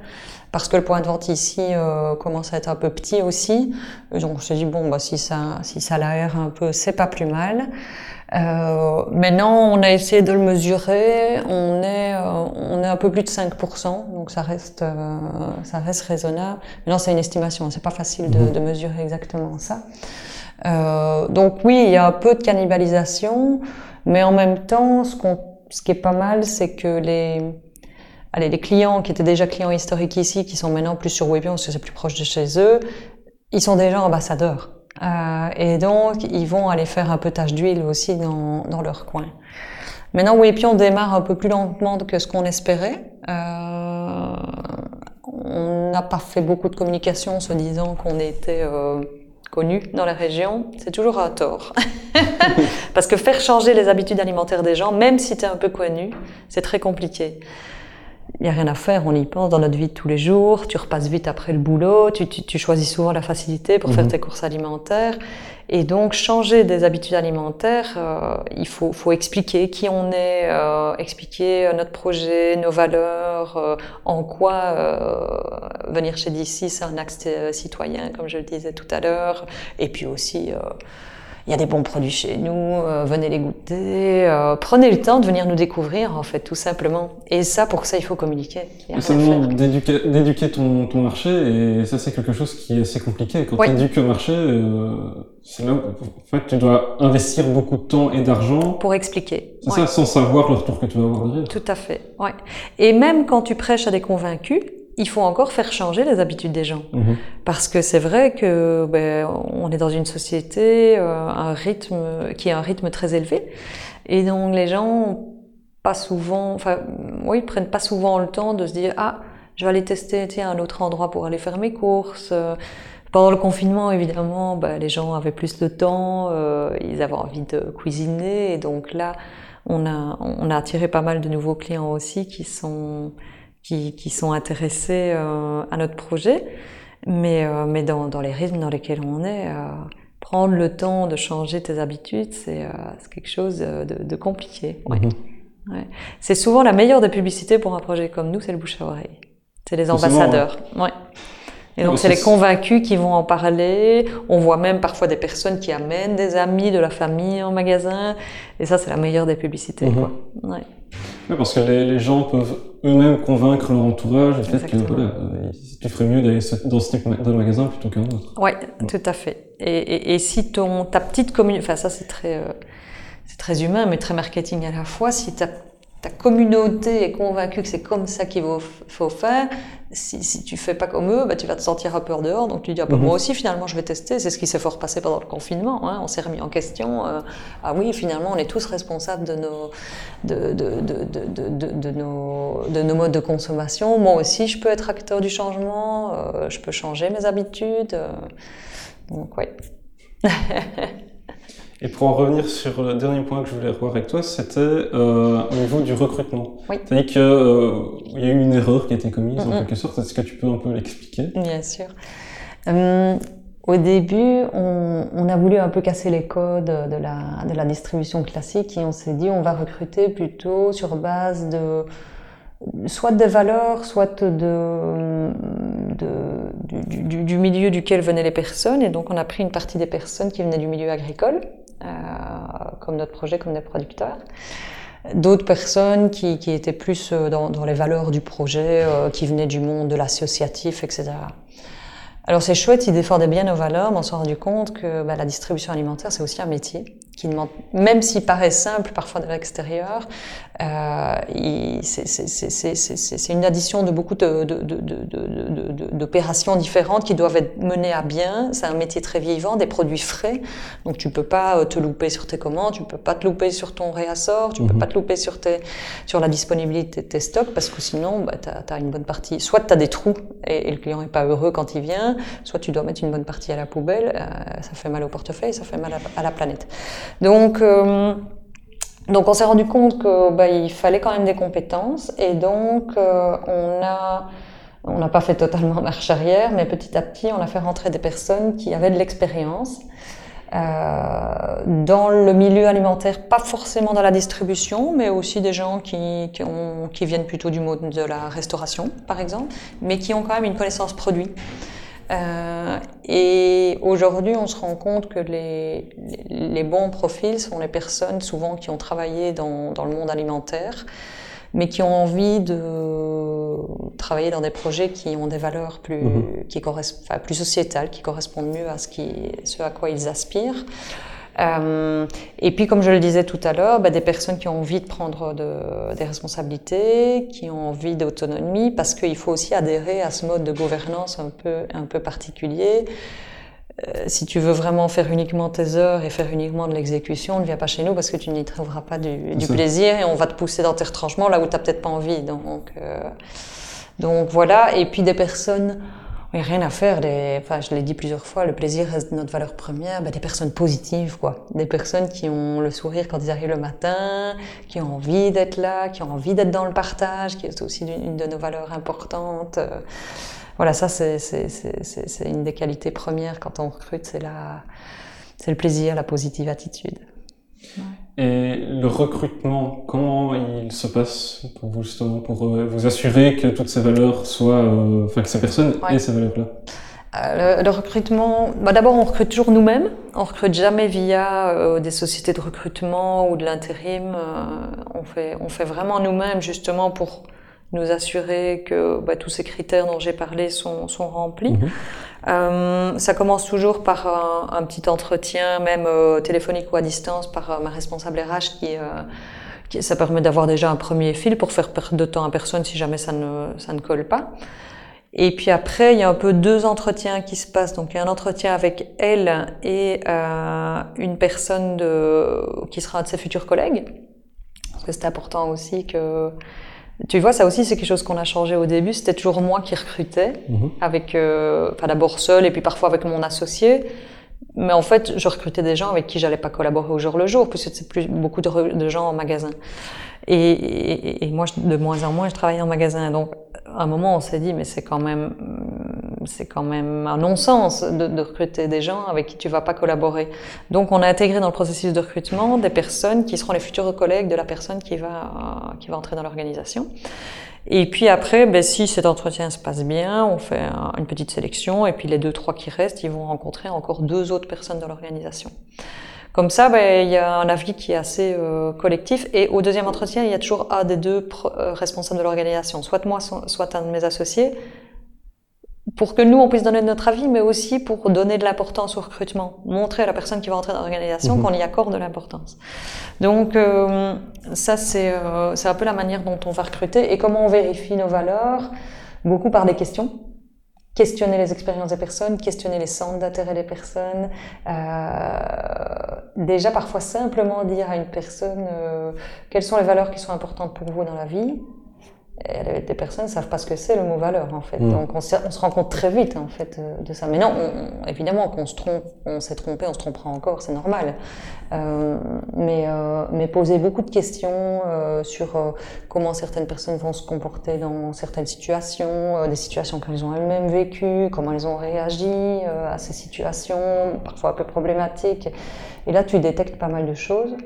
Parce que le point de vente ici euh, commence à être un peu petit aussi. Donc on s'est dit, bon, bah, si ça, si ça l'aère un peu, c'est pas plus mal. Euh, maintenant, on a essayé de le mesurer. On est, euh, on est un peu plus de 5%, donc ça reste, euh, ça reste raisonnable. Maintenant, c'est une estimation. C'est pas facile de, de mesurer exactement ça. Euh, donc oui, il y a un peu de cannibalisation, mais en même temps, ce, qu'on, ce qui est pas mal, c'est que les, allez, les clients qui étaient déjà clients historiques ici, qui sont maintenant plus sur Webion, parce que c'est plus proche de chez eux, ils sont déjà ambassadeurs. Euh, et donc, ils vont aller faire un peu tâche d'huile aussi dans, dans leur coin. Maintenant, Wepion démarre un peu plus lentement que ce qu'on espérait. Euh, on n'a pas fait beaucoup de communication en se disant qu'on était euh, connu dans la région. C'est toujours un tort. Parce que faire changer les habitudes alimentaires des gens, même si tu es un peu connu, c'est très compliqué. Il n'y a rien à faire, on y pense dans notre vie de tous les jours, tu repasses vite après le boulot, tu, tu, tu choisis souvent la facilité pour faire Mhm. tes courses alimentaires. Et donc, changer des habitudes alimentaires, euh, il faut, faut expliquer qui on est, euh, expliquer notre projet, nos valeurs, euh, en quoi euh, venir chez DC, c'est un axe euh, citoyen, comme je le disais tout à l'heure. Et puis aussi, euh, il y a des bons produits chez nous, euh, venez les goûter, euh, prenez le temps de venir nous découvrir, en fait, tout simplement. Et ça, pour ça, il faut communiquer. Demande d'éduquer d'éduquer ton, ton marché et ça c'est quelque chose qui est assez compliqué. Quand Oui. tu éduques le marché, euh, c'est là où en fait, tu dois investir beaucoup de temps et d'argent. Pour expliquer. C'est Ouais. ça, sans savoir le retour que tu vas avoir derrière. Tout à fait, ouais. Et même quand tu prêches à des convaincus, il faut encore faire changer les habitudes des gens. Mhm. Parce que c'est vrai que ben, on est dans une société, euh, un rythme qui a un rythme très élevé, et donc les gens pas souvent, enfin, oui, ils prennent pas souvent le temps de se dire ah, je vais aller tester tiens, un autre endroit pour aller faire mes courses. Pendant le confinement, évidemment, ben, les gens avaient plus de temps, euh, ils avaient envie de cuisiner, et donc là, on a, on a attiré pas mal de nouveaux clients aussi qui sont qui, qui sont intéressés à notre projet. Mais, mais dans, dans, les rythmes dans lesquels on est, prendre le temps de changer tes habitudes, c'est quelque chose de, de compliqué. Ouais. Mhm. Ouais. C'est souvent la meilleure des publicités pour un projet comme nous, c'est le bouche à oreille. C'est les ambassadeurs. Ouais. Et donc, c'est les convaincus qui vont en parler. On voit même parfois des personnes qui amènent des amis de la famille en magasin. Et ça, c'est la meilleure des publicités. Mhm. Quoi. Ouais. Oui, parce que les, les gens peuvent eux-mêmes convaincre leur entourage du fait que voilà, euh, tu ferais mieux d'aller dans ce type de magasin plutôt qu'un autre. Oui, ouais. tout à fait. Et, et, et, si ton, ta petite communauté, enfin ça c'est très, euh, c'est très humain, mais très marketing à la fois, si ta ta communauté est convaincue que c'est comme ça qu'il faut, faire, si, si tu fais pas comme eux, bah, tu vas te sentir un peu dehors. Donc tu dis, ah, bah, mhm. moi aussi finalement je vais tester. C'est ce qui s'est fort passé pendant le confinement. Hein. On s'est remis en question. Euh, ah oui, finalement on est tous responsables de nos, de, de, de, de, nos, de nos modes de consommation. Moi aussi je peux être acteur du changement. Euh, je peux changer mes habitudes. Euh. donc ouais. Et pour en revenir sur le dernier point que je voulais revoir avec toi, c'était euh, au niveau du recrutement. Oui. C'est-à-dire qu'il euh, y a eu une erreur qui a été commise en quelque sorte. Est-ce que tu peux un peu l'expliquer? Bien sûr. Euh, au début, on, on, a voulu un peu casser les codes de la, de la distribution classique et on s'est dit on va recruter plutôt sur base de soit des valeurs, soit de, de du, du, du, milieu duquel venaient les personnes. Et donc on a pris une partie des personnes qui venaient du milieu agricole comme notre projet, comme des producteurs. D'autres personnes qui, qui, étaient plus euh, dans, dans, les valeurs du projet, euh, qui venaient du monde de l'associatif, etc. Alors c'est chouette, ils défendaient bien nos valeurs, mais on s'est rendu compte que bah, la distribution alimentaire, c'est aussi un métier qui demande, même s'il paraît simple parfois de l'extérieur, euh, c'est une addition de beaucoup d'opérations différentes qui doivent être menées à bien. C'est un métier très vivant, des produits frais, donc tu peux pas euh, te louper sur tes commandes, tu peux pas te louper sur ton réassort, tu peux mhm. pas te louper sur, tes, sur la disponibilité de tes stocks, parce que sinon, bah, tu as, une bonne partie, soit tu as des trous et, le client est pas heureux quand il vient, soit tu dois mettre une bonne partie à la poubelle, euh, ça fait mal au portefeuille, ça fait mal à, à la planète. Donc, euh, donc on s'est rendu compte que bah, il fallait quand même des compétences et donc euh, on a on n'a pas fait totalement marche arrière, mais petit à petit on a fait rentrer des personnes qui avaient de l'expérience. Euh, dans le milieu alimentaire, pas forcément dans la distribution, mais aussi des gens qui, qui, viennent plutôt du mode de la restauration, par exemple, mais qui ont quand même une connaissance produit. Euh, et aujourd'hui, on se rend compte que les, les, bons profils sont les personnes souvent qui ont travaillé dans, dans, le monde alimentaire, mais qui ont envie de travailler dans des projets qui ont des valeurs plus, mhm. qui correspondent, enfin, plus sociétales, qui correspondent mieux à ce, qui, ce à quoi ils aspirent. Euh, et puis, comme je le disais tout à l'heure, bah, des personnes qui ont envie de prendre de, des responsabilités, qui ont envie d'autonomie, parce qu'il faut aussi adhérer à ce mode de gouvernance un peu, un peu particulier. Euh, si tu veux vraiment faire uniquement tes heures et faire uniquement de l'exécution, ne viens pas chez nous parce que tu n'y trouveras pas du, du plaisir et on va te pousser dans tes retranchements là où tu n'as peut-être pas envie. Donc, euh, donc voilà. Et puis des personnes a rien à faire. Les, enfin, je l'ai dit plusieurs fois, le plaisir reste notre valeur première. Ben, des personnes positives, quoi. Des personnes qui ont le sourire quand ils arrivent le matin, qui ont envie d'être là, qui ont envie d'être dans le partage, qui est aussi une de nos valeurs importantes. Voilà, ça, c'est, une des qualités premières quand on recrute, c'est la, c'est le plaisir, la positive attitude. Et le recrutement, comment il se passe pour vous justement pour euh, vous assurer que toutes ces valeurs soient, euh, enfin que ces personnes aient ces valeurs-là? Euh, le, recrutement, bah d'abord on recrute toujours nous-mêmes. On recrute jamais via des sociétés de recrutement ou de l'intérim. on fait on fait vraiment nous-mêmes justement pour nous assurer que bah, tous ces critères dont j'ai parlé sont, sont remplis. Mhm. Euh, ça commence toujours par un, un petit entretien, même euh, téléphonique ou à distance, par euh, ma responsable RH qui, euh, qui ça permet d'avoir déjà un premier fil pour faire perdre de temps à personne si jamais ça ne, ça ne colle pas. Et puis après, il y a un peu deux entretiens qui se passent. Donc il y a un entretien avec elle et euh, une personne de, qui sera un de ses futurs collègues. Parce que c'est important aussi que tu vois, ça aussi, c'est quelque chose qu'on a changé au début. C'était toujours moi qui recrutais, mhm. avec, euh, enfin d'abord seul et puis parfois avec mon associé. Mais en fait, je recrutais des gens avec qui j'allais pas collaborer au jour le jour, puisque c'est plus beaucoup de, de, gens en magasin. Et, et, et, moi, de moins en moins, je travaillais en magasin. Donc, à un moment, on s'est dit, mais c'est quand même, c'est quand même un non-sens de, recruter des gens avec qui tu vas pas collaborer. Donc, on a intégré dans le processus de recrutement des personnes qui seront les futurs collègues de la personne qui va, qui va entrer dans l'organisation. Et puis après, ben, si cet entretien se passe bien, on fait une petite sélection, et puis les deux, trois qui restent, ils vont rencontrer encore deux autres personnes de l'organisation. Comme ça, ben, il y a un avis qui est assez euh, collectif. Et au deuxième entretien, il y a toujours un des deux euh, responsables de l'organisation, soit moi, soit un de mes associés, pour que nous, on puisse donner notre avis, mais aussi pour donner de l'importance au recrutement, montrer à la personne qui va entrer dans l'organisation mhm. qu'on y accorde de l'importance. Donc, euh, ça, c'est un peu la manière dont on va recruter et comment on vérifie nos valeurs, beaucoup par des questions questionner les expériences des personnes, questionner les centres d'intérêt des personnes. Euh, déjà, parfois, simplement dire à une personne euh, quelles sont les valeurs qui sont importantes pour vous dans la vie. Et des personnes ne savent pas ce que c'est le mot valeur en fait. Mm. Donc on, se rend compte très vite en fait euh, de ça. Mais non, évidemment qu'on se trompe, on s'est trompé, on se trompera encore, c'est normal. Euh, mais, euh, mais poser beaucoup de questions euh, sur euh, comment certaines personnes vont se comporter dans certaines situations, des situations qu'elles ont elles-mêmes vécues, comment elles ont réagi à ces situations, parfois un peu problématiques. Et là, tu détectes pas mal de choses.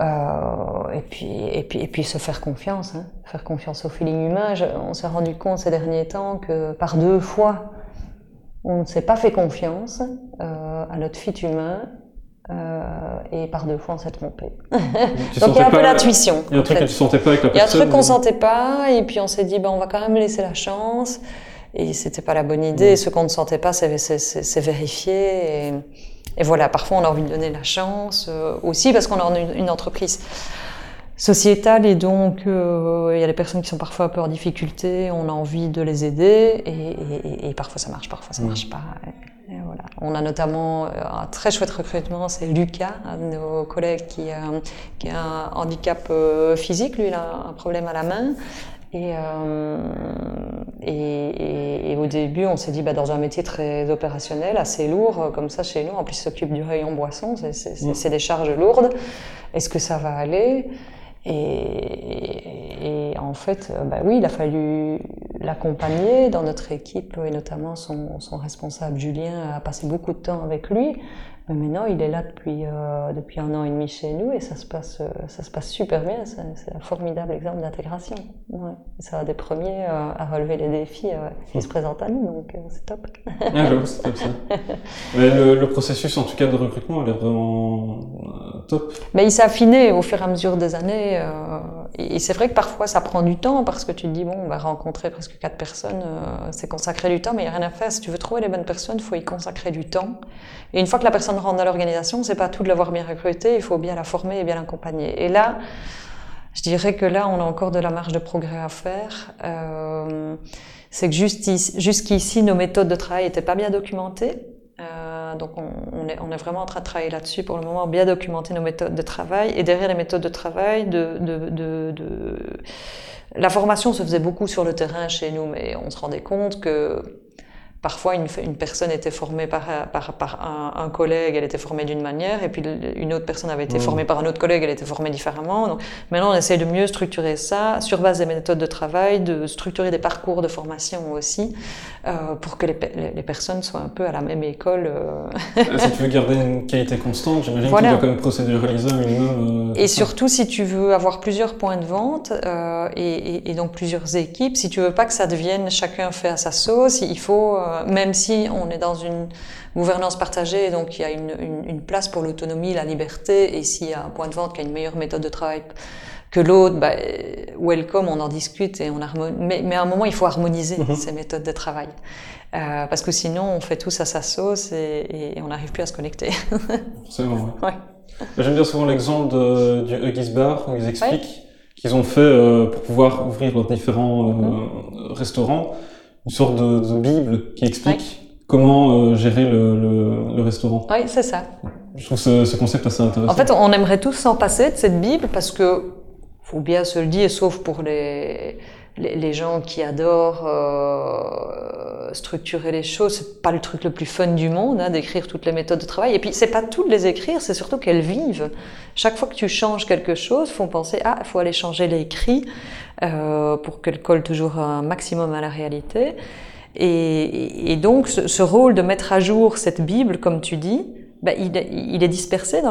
Euh, et, puis, et, puis, et puis se faire confiance, hein. faire confiance au feeling humain. on s'est rendu compte ces derniers temps que par deux fois, on ne s'est pas fait confiance euh, à notre fit humain. Euh, et par deux fois, on s'est trompé. Donc il y a un peu l'intuition. Il y a un truc que tu sentais pas avec la personne. Il y a un truc qu'on sentait pas, et puis on s'est dit, ben, on va quand même laisser la chance. Et c'était pas la bonne idée. Et ce qu'on ne sentait pas, c'est vérifié. Et, et voilà, parfois on a envie de donner la chance, euh, aussi parce qu'on a une, une, entreprise sociétale et donc euh, il y a des personnes qui sont parfois un peu en difficulté, on a envie de les aider et, et, et parfois ça marche, parfois ça mmh. marche pas. Et, voilà. On a notamment euh, un très chouette recrutement, c'est Lucas, un de nos collègues qui a un handicap physique, lui il a un problème à la main euh, et, et, et, au début, on s'est dit, bah, dans un métier très opérationnel, assez lourd, comme ça chez nous, en plus, s'occupe du rayon boisson, c'est des charges lourdes. Est-ce que ça va aller? Et, et, en fait, bah oui, il a fallu l'accompagner dans notre équipe, et notamment son, son responsable Julien a passé beaucoup de temps avec lui. Mais maintenant, il est là depuis, euh, depuis un an et demi chez nous et ça se passe, euh, ça se passe super bien. C'est un formidable exemple d'intégration. Ouais. Ça a des premiers euh, à relever les défis euh, qui se présentent à nous, donc c'est top. Ah, c'est top ça. Mais le, le, processus, en tout cas, de recrutement, il est vraiment top. Mais il s'est affiné au fur et à mesure des années. et c'est vrai que parfois, ça prend du temps parce que tu te dis, bon, on va rencontrer presque quatre personnes, c'est consacrer du temps, mais il n'y a rien à faire. Si tu veux trouver les bonnes personnes, il faut y consacrer du temps. Et une fois que la personne rentre dans l'organisation, c'est pas tout de l'avoir bien recruté, il faut bien la former et bien l'accompagner. Et là, je dirais que là, on a encore de la marge de progrès à faire. Euh, c'est que jusqu'ici, nos méthodes de travail n'étaient pas bien documentées. Euh, donc on, est, vraiment en train de travailler là-dessus pour le moment, bien documenter nos méthodes de travail. Et derrière les méthodes de travail, la formation se faisait beaucoup sur le terrain chez nous, mais on se rendait compte que Parfois, une, une, personne était formée par, par, par un, un, collègue, elle était formée d'une manière, et puis une autre personne avait été mmh. formée par un autre collègue, elle était formée différemment. Donc, maintenant, on essaie de mieux structurer ça sur base des méthodes de travail, de structurer des parcours de formation aussi, euh, pour que les, les, les, personnes soient un peu à la même école. Euh... si tu veux garder une qualité constante, j'imagine voilà. que tu dois quand même procéduraliser un minimum. Euh, et surtout, si tu veux avoir plusieurs points de vente et, et, et, donc plusieurs équipes, si tu veux pas que ça devienne chacun fait à sa sauce, il faut euh, même si on est dans une gouvernance partagée, donc il y a une, une, une place pour l'autonomie, la liberté, et s'il y a un point de vente qui a une meilleure méthode de travail que l'autre, bah, welcome, on en discute et on harmonise. Mais, mais, à un moment, il faut harmoniser -hmm. ces méthodes de travail. Euh, parce que sinon, on fait tous à sa sauce et, et on n'arrive plus à se connecter. C'est vrai. Ouais. J'aime bien souvent l'exemple du Huggies Bar où ils expliquent ouais. qu'ils ont fait, euh, pour pouvoir ouvrir leurs différents euh, -hmm. restaurants, une sorte de, de bible qui explique ouais. comment euh, gérer le, le, le, restaurant. Oui, c'est ça. Je trouve ce, ce, concept assez intéressant. En fait, on aimerait tous s'en passer de cette bible parce que, faut bien se le dire, sauf pour les les, gens qui adorent euh, structurer les choses, c'est pas le truc le plus fun du monde hein, d'écrire toutes les méthodes de travail. Et puis c'est pas tout de les écrire, c'est surtout qu'elles vivent. Chaque fois que tu changes quelque chose, faut penser ah faut aller changer l'écrit euh, pour qu'elle colle toujours un maximum à la réalité. Et, donc ce, rôle de mettre à jour cette Bible, comme tu dis, ben, il, il, est dispersé dans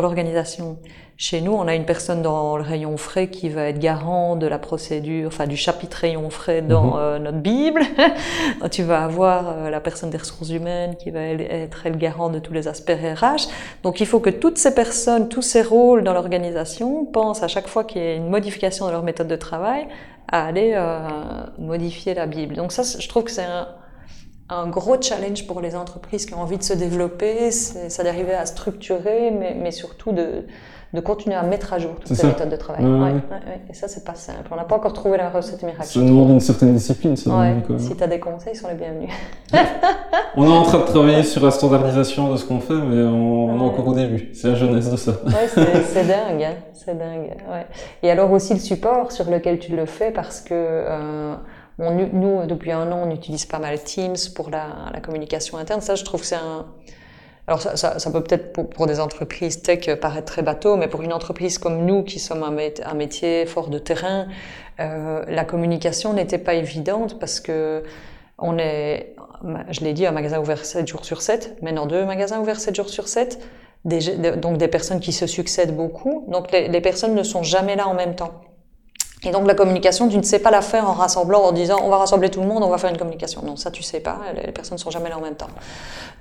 l'organisation. Chez nous, on a une personne dans le rayon frais qui va être garant de la procédure, enfin du chapitre rayon frais dans mhm. euh, notre Bible. tu vas avoir euh, la personne des ressources humaines qui va être le garant de tous les aspects RH. Donc il faut que toutes ces personnes, tous ces rôles dans l'organisation pensent à chaque fois qu'il y a une modification de leur méthode de travail à aller euh, modifier la Bible. Donc ça, je trouve que c'est un, un gros challenge pour les entreprises qui ont envie de se développer, c'est d'arriver à structurer, mais, mais surtout de, de, continuer à mettre à jour toutes ces méthodes de travail. Ouais, ouais, et ça, c'est pas simple. On n'a pas encore trouvé la recette miracle. Ça demande une certaine discipline, ça. Si tu as des conseils, ils sont les bienvenus. on est en train de travailler sur la standardisation de ce qu'on fait, mais on, est encore au début. C'est la jeunesse de ça. c'est dingue. Hein. C'est dingue. Et alors aussi le support sur lequel tu le fais, parce que... Euh, nous, depuis un an, on utilise pas mal Teams pour la, communication interne. Ça, je trouve que c'est un... Alors ça, peut peut-être pour, des entreprises tech paraître très bateau, mais pour une entreprise comme nous qui sommes un, métier fort de terrain, euh, la communication n'était pas évidente parce que on est, je l'ai dit, un magasin ouvert 7 jours sur 7, maintenant deux magasins ouverts 7 jours sur 7, des, donc des personnes qui se succèdent beaucoup. Donc les personnes ne sont jamais là en même temps. Et donc la communication, tu ne sais pas la faire en rassemblant, en disant on va rassembler tout le monde, on va faire une communication. Non, ça tu sais pas, les personnes ne sont jamais là en même temps.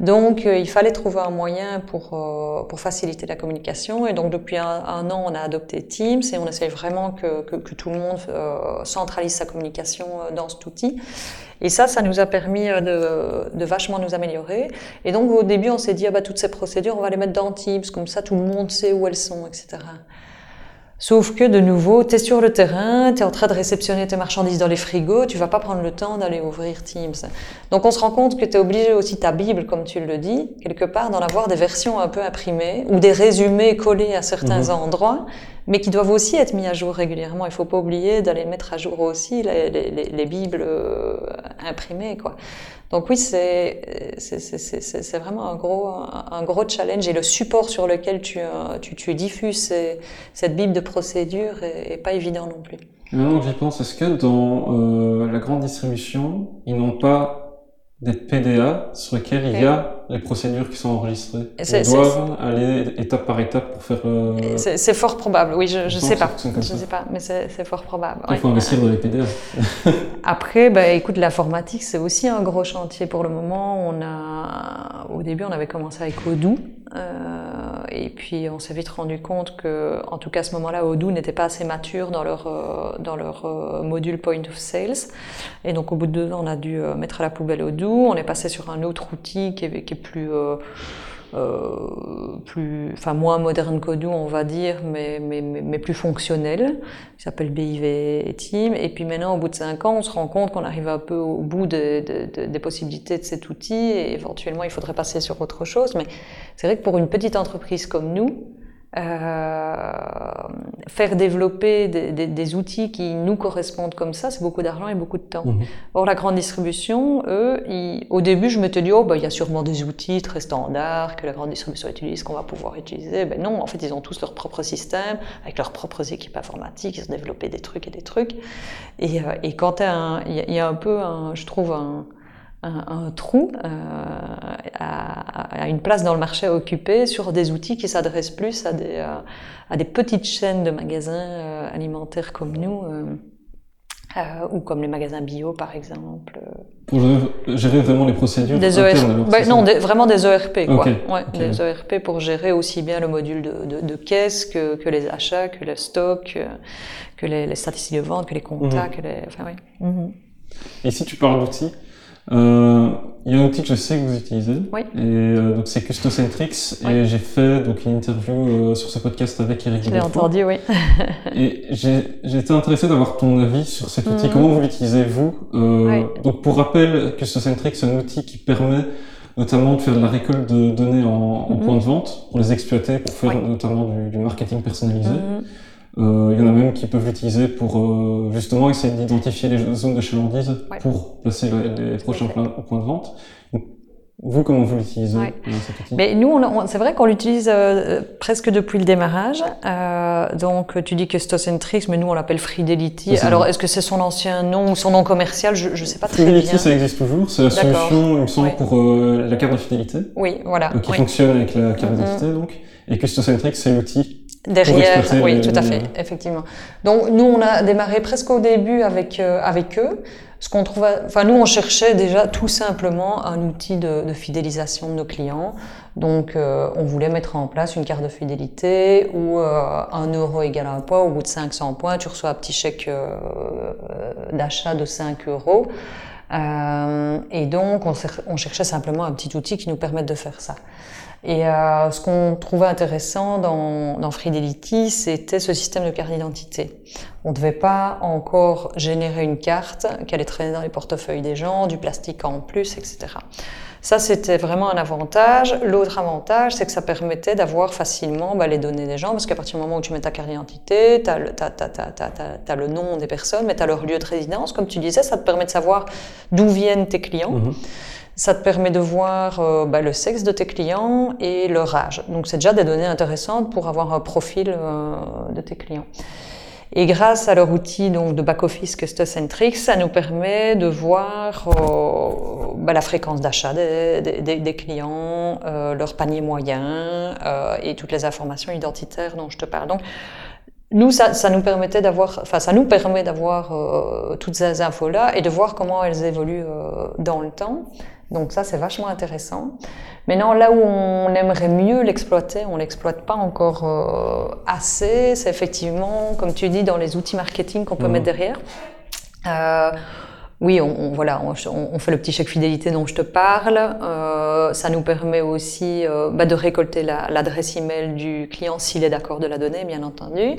Donc euh, il fallait trouver un moyen pour, euh, pour faciliter la communication. Et donc depuis un, an, on a adopté Teams et on essaie vraiment que, que, que tout le monde euh, centralise sa communication dans cet outil. Et ça, ça nous a permis de, de vachement nous améliorer. Et donc au début, on s'est dit ah bah toutes ces procédures, on va les mettre dans Teams, comme ça tout le monde sait où elles sont, etc. Sauf que de nouveau, tu es sur le terrain, tu es en train de réceptionner tes marchandises dans les frigos, tu vas pas prendre le temps d'aller ouvrir Teams. Donc on se rend compte que tu es obligé aussi ta Bible, comme tu le dis, quelque part d'en avoir des versions un peu imprimées ou des résumés collés à certains mhm. endroits, mais qui doivent aussi être mis à jour régulièrement. Il faut pas oublier d'aller mettre à jour aussi les, les, les Bibles euh, imprimées. Quoi. Donc oui, c'est c'est vraiment un gros un gros challenge et le support sur lequel tu tu, tu diffuses cette bible de procédure est, pas évident non plus. Maintenant j'y pense, est-ce que dans euh, la grande distribution, ils n'ont pas des PDA sur lesquels il y a les procédures qui sont enregistrées. On doit aller étape par étape pour faire. Euh... C'est fort probable, oui, je, je sais pas. Je sais pas, mais c'est fort probable. Il faut investir dans les PDA. Après, bah, écoute, l'informatique, c'est aussi un gros chantier pour le moment. On a, au début, on avait commencé avec Odoo. Euh, et puis on s'est vite rendu compte que, en tout cas à ce moment-là, Odoo n'était pas assez mature dans leur, euh, dans leur euh, module Point of Sales. Et donc au bout de deux ans, on a dû mettre à la poubelle Odoo. On est passé sur un autre outil qui est, qui est plus euh, plus, enfin moins moderne qu'Odoo, on va dire, mais, mais, mais, plus fonctionnel, qui s'appelle BIV Team. Et puis maintenant, au bout de cinq ans, on se rend compte qu'on arrive un peu au bout de, de, des possibilités de cet outil et éventuellement, il faudrait passer sur autre chose. Mais c'est vrai que pour une petite entreprise comme nous, euh, faire développer des, des, des, outils qui nous correspondent comme ça, c'est beaucoup d'argent et beaucoup de temps. Mhm. Or, la grande distribution, eux, ils, au début, je me suis dit, oh, bah, il y a sûrement des outils très standards que la grande distribution utilise, qu'on va pouvoir utiliser. Ben non, en fait, ils ont tous leur propre système, avec leurs propres équipes informatiques, ils ont développé des trucs et des trucs. Et, euh, et quand il y, y, a un peu, un, je trouve, un, un, trou euh, à, une place dans le marché occupé sur des outils qui s'adressent plus à des, euh, à des petites chaînes de magasins euh, alimentaires comme nous. ou comme les magasins bio par exemple. Pour gérer vraiment les procédures des ERP, bah, Non, vraiment des ERP, quoi. Ouais, Des ERP pour gérer aussi bien le module de, de, caisse que, que, les achats, que le stock, que les, les statistiques de vente, que les comptes, mhm. que les... Enfin, oui. Mhm. Et si tu parles d'outils, euh, il y a un outil que je sais que vous utilisez. Oui. Et euh, donc c'est Custocentrix. Et j'ai fait donc une interview euh, sur ce podcast avec Eric. Je l'ai entendu, oui. et j'ai été intéressé d'avoir ton avis sur cet outil. Mhm. Comment vous l'utilisez vous euh, Donc pour rappel, Custocentrix, c'est un outil qui permet notamment de faire de la récolte de données en, en mhm. point de vente pour les exploiter, pour faire notamment du, du marketing personnalisé. Mhm. Euh, il y en a même qui peuvent l'utiliser pour euh, justement essayer d'identifier les zones de chalandise pour placer les, prochains points, de vente. Vous, comment vous l'utilisez cet outil? Mais nous, c'est vrai qu'on l'utilise euh, presque depuis le démarrage. Euh, donc, tu dis que Stocentrix, mais nous, on l'appelle Fidelity. Alors, est-ce que c'est son ancien nom ou son nom commercial? Je ne sais pas très bien. Fidelity, ça existe toujours. C'est la solution, il me semble, pour euh, la carte de fidélité. Oui, voilà. qui fonctionne avec la carte d'identité, donc. Et que Stocentrix, c'est l'outil Derrière, oui, tout à fait, effectivement. Donc nous, on a démarré presque au début avec euh, avec eux. Ce qu'on trouvait, enfin nous, on cherchait déjà tout simplement un outil de, de fidélisation de nos clients. Donc euh, on voulait mettre en place une carte de fidélité où euh, un euro égale un point. Au bout de 500 points, tu reçois un petit chèque d'achat de 5 euros. et donc on, on cherchait simplement un petit outil qui nous permette de faire ça. Et euh, ce qu'on trouvait intéressant dans, dans Fidelity, c'était ce système de carte d'identité. On ne devait pas encore générer une carte qui allait traîner dans les portefeuilles des gens, du plastique en plus, etc. Ça, c'était vraiment un avantage. L'autre avantage, c'est que ça permettait d'avoir facilement bah, les données des gens, parce qu'à partir du moment où tu mets ta carte d'identité, tu as, as, le nom des personnes, mais tu as leur lieu de résidence. Comme tu disais, ça te permet de savoir d'où viennent tes clients. Mm-hmm. Ça te permet de voir euh, bah, le sexe de tes clients et leur âge. Donc c'est déjà des données intéressantes pour avoir un profil euh, de tes clients. Et grâce à leur outil donc, de back-office Custocentric, ça nous permet de voir euh, bah, la fréquence d'achat des, clients, leur panier moyen et toutes les informations identitaires dont je te parle. Donc, nous, ça, nous permettait d'avoir, enfin, ça nous permet d'avoir toutes ces infos-là et de voir comment elles évoluent dans le temps. Donc ça, c'est vachement intéressant. Maintenant, là où on aimerait mieux l'exploiter, on l'exploite pas encore euh, assez, c'est effectivement, comme tu dis, dans les outils marketing qu'on peut mmh. mettre derrière. Euh, oui, on, voilà, on, fait le petit chèque fidélité dont je te parle. Euh, ça nous permet aussi euh, bah, de récolter l'adresse email du client s'il est d'accord de la donner, bien entendu.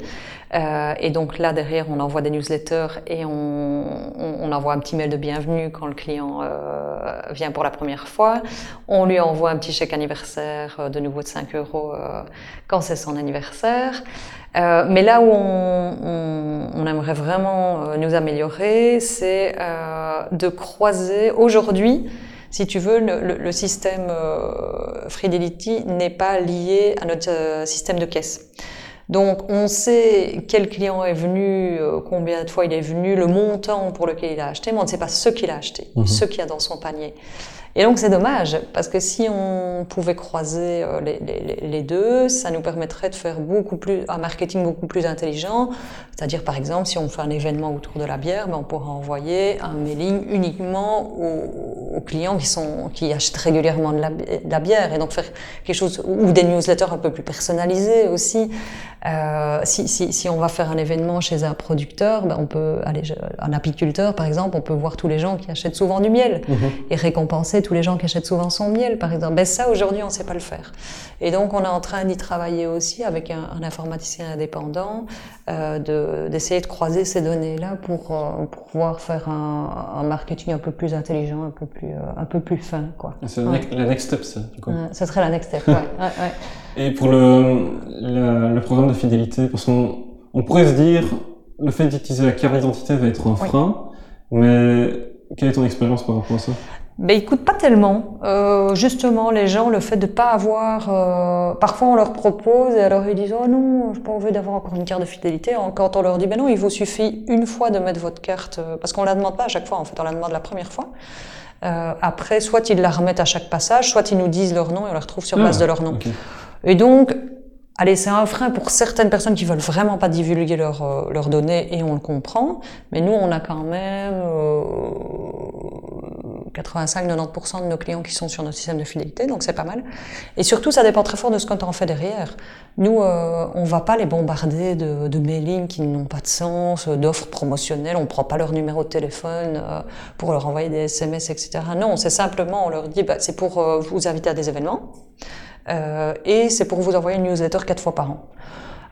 Euh, et donc là, derrière, on envoie des newsletters et on, on envoie un petit mail de bienvenue quand le client euh, vient pour la première fois. On lui envoie un petit chèque anniversaire euh, de nouveau de 5 euros quand c'est son anniversaire. Euh, mais là où on, on, on aimerait vraiment euh, nous améliorer, c'est euh, de croiser aujourd'hui, si tu veux, le, le, système euh, Fidelity n'est pas lié à notre euh, système de caisse. Donc on sait quel client est venu, combien de fois il est venu, le montant pour lequel il a acheté, mais on ne sait pas ce qu'il a acheté, mhm. ce qu'il y a dans son panier. Et donc c'est dommage, parce que si on pouvait croiser euh, les, les, les, deux, ça nous permettrait de faire beaucoup plus, un marketing beaucoup plus intelligent. C'est-à-dire par exemple, si on fait un événement autour de la bière, ben, on pourra envoyer un mailing uniquement aux, aux, clients qui, sont, qui achètent régulièrement de la, de la, bière, et donc faire quelque chose, ou des newsletters un peu plus personnalisés aussi. Euh, si, si, si, on va faire un événement chez un producteur, ben on peut aller, un apiculteur par exemple, on peut voir tous les gens qui achètent souvent du miel mhm. et récompenser tous les gens qui achètent souvent son miel par exemple. Ben ça aujourd'hui on ne sait pas le faire. Et donc on est en train d'y travailler aussi avec un, un informaticien indépendant, euh, d'essayer de, croiser ces données-là pour, euh, pour, pouvoir faire un, un, marketing un peu plus intelligent, un peu plus, euh, un peu plus fin. C'est la next step ça. Du coup. ça serait la next step, ouais. ouais, Et pour le, le, le programme de fidélité, parce qu'on on pourrait se dire, le fait d'utiliser la carte d'identité va être un frein, mais quelle est ton expérience par rapport à ça? Ben écoute, pas tellement. Euh, justement, les gens, le fait de pas avoir, euh, parfois on leur propose et alors ils disent oh non, j'ai pas envie d'avoir encore une carte de fidélité. Quand on leur dit ben non, il vous suffit une fois de mettre votre carte, euh, parce qu'on la demande pas à chaque fois. En fait, on la demande la première fois. Euh, après, soit ils la remettent à chaque passage, soit ils nous disent leur nom et on la retrouve sur base ah, de leur nom. Et donc, Allez, c'est un frein pour certaines personnes qui veulent vraiment pas divulguer leurs euh, leurs données et on le comprend. Mais nous, on a quand même euh, 85-90% de nos clients qui sont sur notre système de fidélité, donc c'est pas mal. Et surtout, ça dépend très fort de ce qu'on en fait derrière. Nous, euh, on va pas les bombarder de, de mailings qui n'ont pas de sens, d'offres promotionnelles. On prend pas leur numéro de téléphone euh, pour leur envoyer des SMS, etc. Non, c'est simplement, on leur dit, bah, c'est pour euh, vous inviter à des événements. Euh, et c'est pour vous envoyer une newsletter quatre fois par an.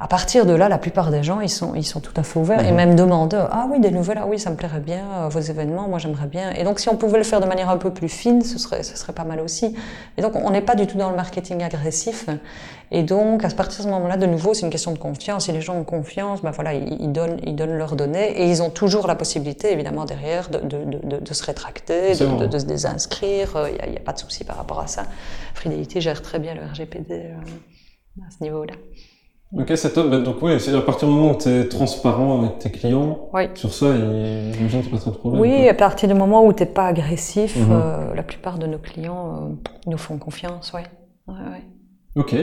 À partir de là, la plupart des gens, ils sont, ils sont tout à fait ouverts et même demandeurs. Ah oui, des nouvelles, ah oui, ça me plairait bien, euh, vos événements, moi j'aimerais bien. Et donc, si on pouvait le faire de manière un peu plus fine, ce serait, ce serait pas mal aussi. Et donc, on n'est pas du tout dans le marketing agressif. Et donc, à partir de ce moment-là, de nouveau, c'est une question de confiance. Si les gens ont confiance, ben voilà, ils, donnent, ils donnent leurs données et ils ont toujours la possibilité, évidemment, derrière, de, de, de, de se rétracter, de, de, se désinscrire. Il n'y a, a, pas de souci par rapport à ça. Fidélité gère très bien le RGPD euh, à ce niveau-là. Ok, c'est top. Ben, donc oui, c'est à partir du moment où tu es transparent avec tes clients, sur ça, j'imagine qu'il n'y a pas trop de problème. Oui, à partir du moment où tu n'es pas agressif, mhm. euh, la plupart de nos clients euh, nous font confiance, ouais. ouais, ouais. Ok.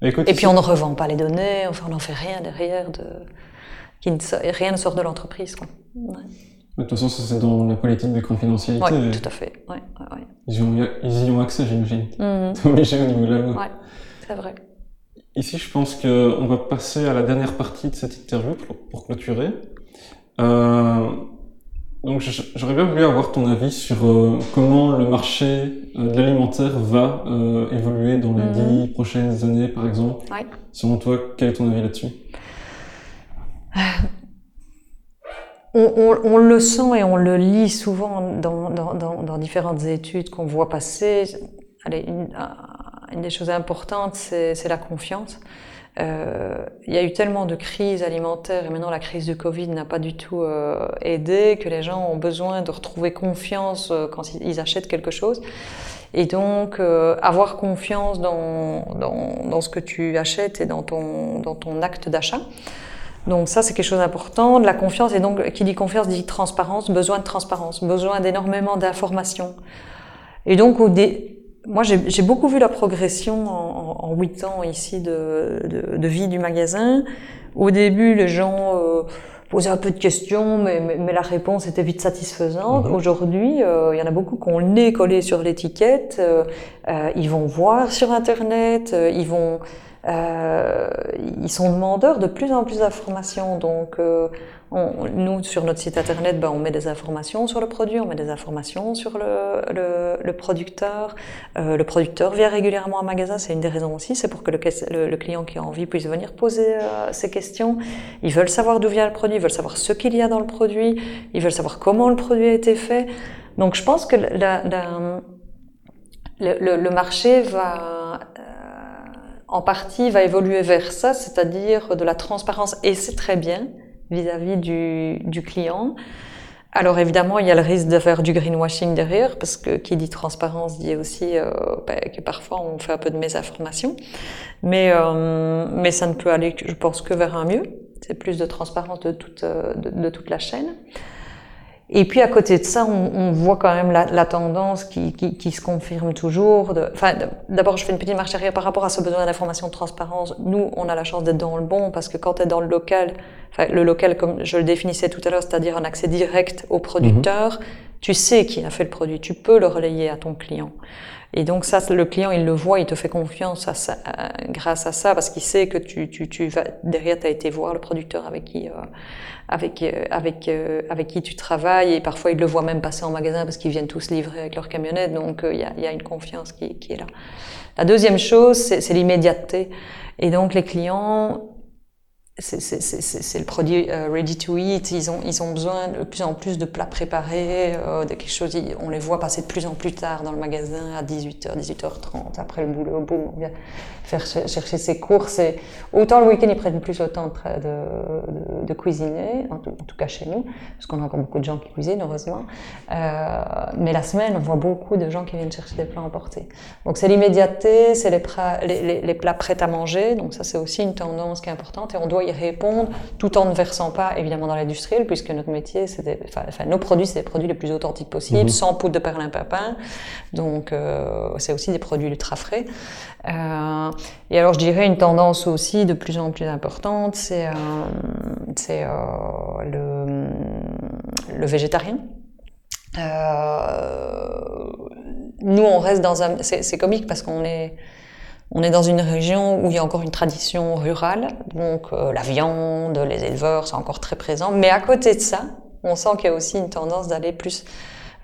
Ben, écoute, Et puis on ne revend pas les données, enfin on n'en fait rien derrière, de... Qui ne... rien ne sort de l'entreprise. Quoi. De toute façon, ça c'est dans la politique de confidentialité. Oui, tout à fait. Ouais, ouais, ils, ont, ils, y ont accès, j'imagine. Mmh. obligé au niveau de la loi. Oui, c'est vrai. Ici, je pense qu'on va passer à la dernière partie de cette interview pour, clôturer. Euh, donc, j'aurais bien voulu avoir ton avis sur euh, comment le marché euh, de l'alimentaire va euh, évoluer dans les mhm. dix prochaines années, par exemple. Ouais. Selon toi, quel est ton avis là-dessus? On, on, on, le sent et on le lit souvent dans, dans, dans, dans différentes études qu'on voit passer. Allez, une, une des choses importantes, c'est la confiance. Euh, il y a eu tellement de crises alimentaires et maintenant la crise du Covid n'a pas du tout euh, aidé que les gens ont besoin de retrouver confiance euh, quand ils, achètent quelque chose. Et donc, avoir confiance dans, dans, dans, ce que tu achètes et dans ton, dans ton acte d'achat. Donc ça, c'est quelque chose d'important. La confiance, et donc qui dit confiance dit transparence, besoin de transparence, besoin d'énormément d'informations. Et donc, au dé moi, j'ai beaucoup vu la progression en huit ans ici de, de, de, vie du magasin. Au début, les gens euh, posaient un peu de questions, mais, mais, la réponse était vite satisfaisante. Mhm. Aujourd'hui, euh, il y en a beaucoup qui ont le nez collé sur l'étiquette. Euh, ils vont voir sur Internet, ils vont euh, ils sont demandeurs de plus en plus d'informations. Donc, euh, nous, sur notre site internet, ben, on met des informations sur le produit, on met des informations sur le, le, le producteur. Euh, le producteur vient régulièrement en magasin, c'est une des raisons aussi, c'est pour que le, le, client qui a envie puisse venir poser euh, ses questions. Ils veulent savoir d'où vient le produit, ils veulent savoir ce qu'il y a dans le produit, ils veulent savoir comment le produit a été fait. Donc, je pense que la, la, le, marché va en partie va évoluer vers ça, c'est-à-dire de la transparence, et c'est très bien vis-à-vis du, du, client. Alors évidemment, il y a le risque de faire du greenwashing derrière, parce que qui dit transparence dit aussi euh, ben, que parfois on fait un peu de mésinformation. Mais, euh, mais ça ne peut aller, je pense, que vers un mieux. C'est plus de transparence de toute, de, de toute la chaîne. Et puis à côté de ça, on, on voit quand même la, la tendance qui, qui, qui, se confirme toujours. De, enfin, d'abord, je fais une petite marche arrière par rapport à ce besoin d'information, de transparence. Nous, on a la chance d'être dans le bon parce que quand tu es dans le local, enfin, le local, comme je le définissais tout à l'heure, c'est-à-dire un accès direct au producteur, mhm. tu sais qui a fait le produit, tu peux le relayer à ton client. Et donc ça, le client, il le voit, il te fait confiance à ça, grâce à ça, parce qu'il sait que tu, tu, tu vas, derrière, tu as été voir le producteur avec qui, euh, avec, euh, avec, euh, avec qui tu travailles, et parfois, il le voit même passer en magasin parce qu'ils viennent tous livrer avec leur camionnette, donc il y, a, y, a, une confiance qui, qui est là. La deuxième chose, c'est l'immédiateté. Et donc les clients, c'est le produit euh, ready to eat. Ils ont, ils ont besoin de plus en plus de plats préparés, euh, de quelque chose. On les voit passer de plus en plus tard dans le magasin à 18h, 18h30 après le boulot. Boum, on vient faire chercher ses courses. Et autant le week-end ils prennent plus temps de, de, de cuisiner, en tout, cas chez nous, parce qu'on a encore beaucoup de gens qui cuisinent heureusement. Euh, mais la semaine, on voit beaucoup de gens qui viennent chercher des plats emportés. Donc c'est l'immédiateté, c'est les, les, plats prêts à manger. Donc ça c'est aussi une tendance qui est importante et on doit y répondre tout en ne versant pas évidemment dans l'industriel puisque notre métier c'est enfin, nos produits c'est des produits les plus authentiques possibles mhm. sans poudre de perlimpinpin donc euh, c'est aussi des produits ultra frais. Euh, et alors je dirais une tendance aussi de plus en plus importante c'est euh, c'est le, le végétarien. Euh, nous on reste dans un c'est comique parce qu'on est on est dans une région où il y a encore une tradition rurale, donc euh, la viande, les éleveurs sont encore très présents. Mais à côté de ça, on sent qu'il y a aussi une tendance d'aller plus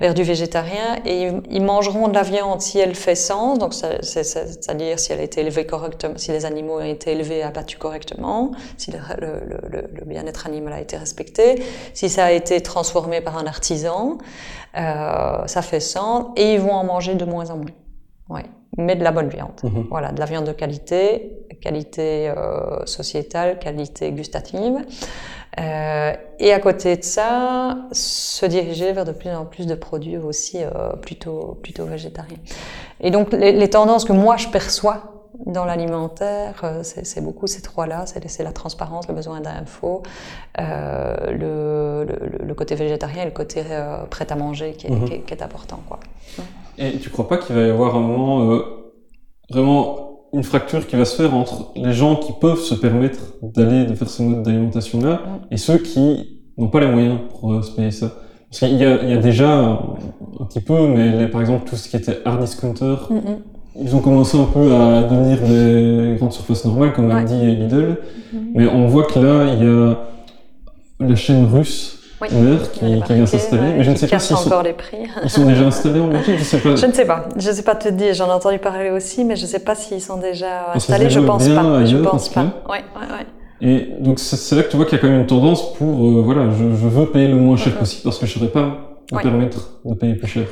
vers du végétarien et ils mangeront de la viande si elle fait sens, donc c'est-à-dire si elle a été élevée correctement, si les animaux ont été élevés, abattus correctement, si le, le, le, bien-être animal a été respecté, si ça a été transformé par un artisan, euh, ça fait sens et ils vont en manger de moins en moins. Ouais mais de la bonne viande. Mhm. Voilà, de la viande de qualité, qualité euh, sociétale, qualité gustative. Euh, et à côté de ça, se diriger vers de plus en plus de produits aussi euh, plutôt, plutôt végétariens. Et donc les, les, tendances que moi je perçois dans l'alimentaire, c'est beaucoup ces trois-là, c'est la transparence, le besoin d'info, euh, le, le, le, côté végétarien et le côté euh, prêt à manger qui est, mhm. qui est, qui est important. Quoi. Et tu crois pas qu'il va y avoir un moment euh, vraiment une fracture qui va se faire entre les gens qui peuvent se permettre d'aller de faire ce mode d'alimentation là et ceux qui n'ont pas les moyens pour euh, se payer ça? Parce qu'il y, y, a déjà un, petit peu mais par exemple tout ce qui était hard discounter ils ont commencé un peu à devenir des grandes surfaces normales comme ouais. Aldi et Lidl. Mais on voit que là il y a la chaîne russe oui. qui, qui vient s'installer. mais je ne sais pas s'ils sont, encore les prix. ils sont déjà installés en Belgique. Je, sais pas. je ne sais pas. Je ne sais pas te dire. J'en ai entendu parler aussi, mais je ne sais pas s'ils sont déjà installés. Je pense pas. Ailleurs, je pense pas. Ouais, ouais, ouais. Et donc c'est là que tu vois qu'il y a quand même une tendance pour euh, voilà, je, je, veux payer le moins cher possible parce que je ne saurais pas me permettre de payer plus cher.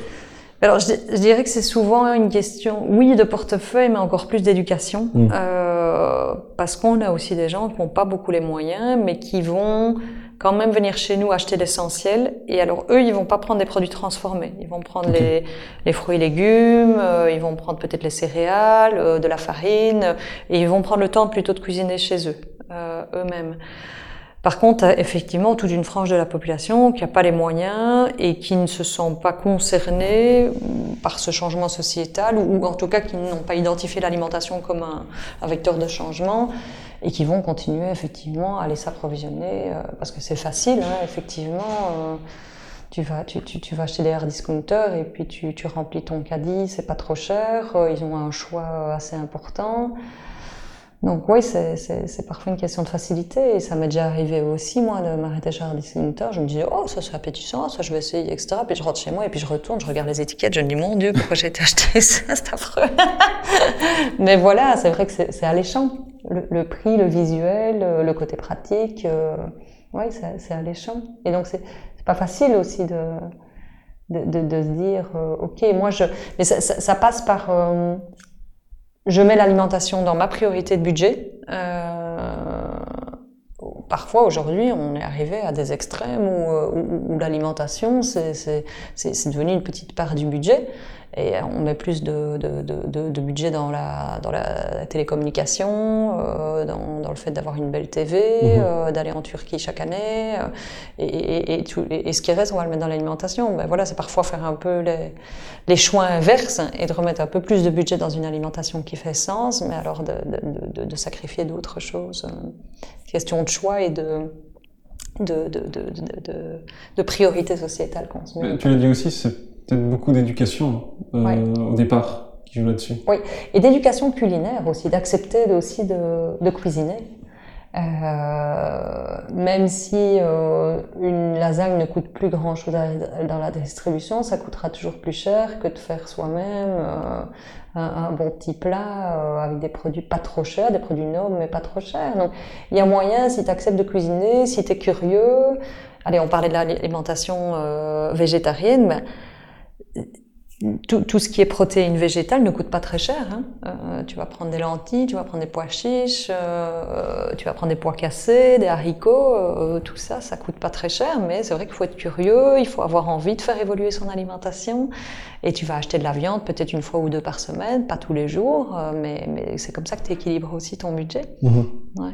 Alors, je, je, dirais que c'est souvent une question, oui, de portefeuille, mais encore plus d'éducation, mmh. euh, parce qu'on a aussi des gens qui n'ont pas beaucoup les moyens, mais qui vont quand même venir chez nous acheter l'essentiel. Et alors eux, ils vont pas prendre des produits transformés. Ils vont prendre les, les, fruits et légumes, euh, ils vont prendre peut-être les céréales, euh, de la farine, et ils vont prendre le temps plutôt de cuisiner chez eux, euh, eux-mêmes. Par contre, effectivement, toute une frange de la population qui n'a pas les moyens et qui ne se sent pas concernés par ce changement sociétal, ou, ou en tout cas qui n'ont pas identifié l'alimentation comme un, un vecteur de changement et qui vont continuer effectivement à aller s'approvisionner euh, parce que c'est facile, hein, effectivement. Euh, tu vas, tu, tu, vas acheter des hard discounters et puis tu, tu remplis ton caddie, c'est pas trop cher, euh, ils ont un choix assez important. Donc oui, c'est parfois une question de facilité et ça m'est déjà arrivé aussi, moi, de m'arrêter chez un discounter. Je me disais, oh, ça c'est appétissant, ça je vais essayer, etc. Puis je rentre chez moi et puis je retourne, je regarde les étiquettes, je me dis, mon Dieu, pourquoi j'ai été acheter ça, c'est affreux. Mais voilà, c'est vrai que c'est alléchant. Le, prix, le visuel, le côté pratique, euh, oui, c'est alléchant. Et donc c'est pas facile aussi de, de, se dire, euh, ok, moi je... Mais ça, passe par... Euh, je mets l'alimentation dans ma priorité de budget. Euh, parfois, aujourd'hui, on est arrivé à des extrêmes où, euh, où, où l'alimentation, c'est devenu une petite part du budget et on met plus de, de, de, de, budget dans la, dans la télécommunication, euh, dans, dans, le fait d'avoir une belle TV, mmh. euh, d'aller en Turquie chaque année, euh, et, et, et, tout, et, ce qui reste, on va le mettre dans l'alimentation. Ben voilà, c'est parfois faire un peu les, les, choix inverses et de remettre un peu plus de budget dans une alimentation qui fait sens, mais alors de, sacrifier d'autres choses. Question de choix et de de, de, de, priorité sociétale. Tu l'as dit aussi, c'est peut-être beaucoup d'éducation euh, au départ qui joue là-dessus. Oui, et d'éducation culinaire aussi, d'accepter aussi de, de cuisiner. Euh, même si euh, une lasagne ne coûte plus grand chose dans la distribution, ça coûtera toujours plus cher que de faire soi-même euh, un, un, bon petit plat avec des produits pas trop chers, des produits nobles mais pas trop chers. Donc il y a moyen, si tu acceptes de cuisiner, si tu es curieux, allez, on parlait de l'alimentation végétarienne, mais tout, tout, ce qui est protéines végétales ne coûte pas très cher. Hein. Euh, tu vas prendre des lentilles, tu vas prendre des pois chiches, euh, tu vas prendre des pois cassés, des haricots, euh, tout ça, ça coûte pas très cher, mais c'est vrai qu'il faut être curieux, il faut avoir envie de faire évoluer son alimentation, et tu vas acheter de la viande peut-être une fois ou deux par semaine, pas tous les jours, mais, mais c'est comme ça que tu équilibres aussi ton budget. Mmh. Ouais.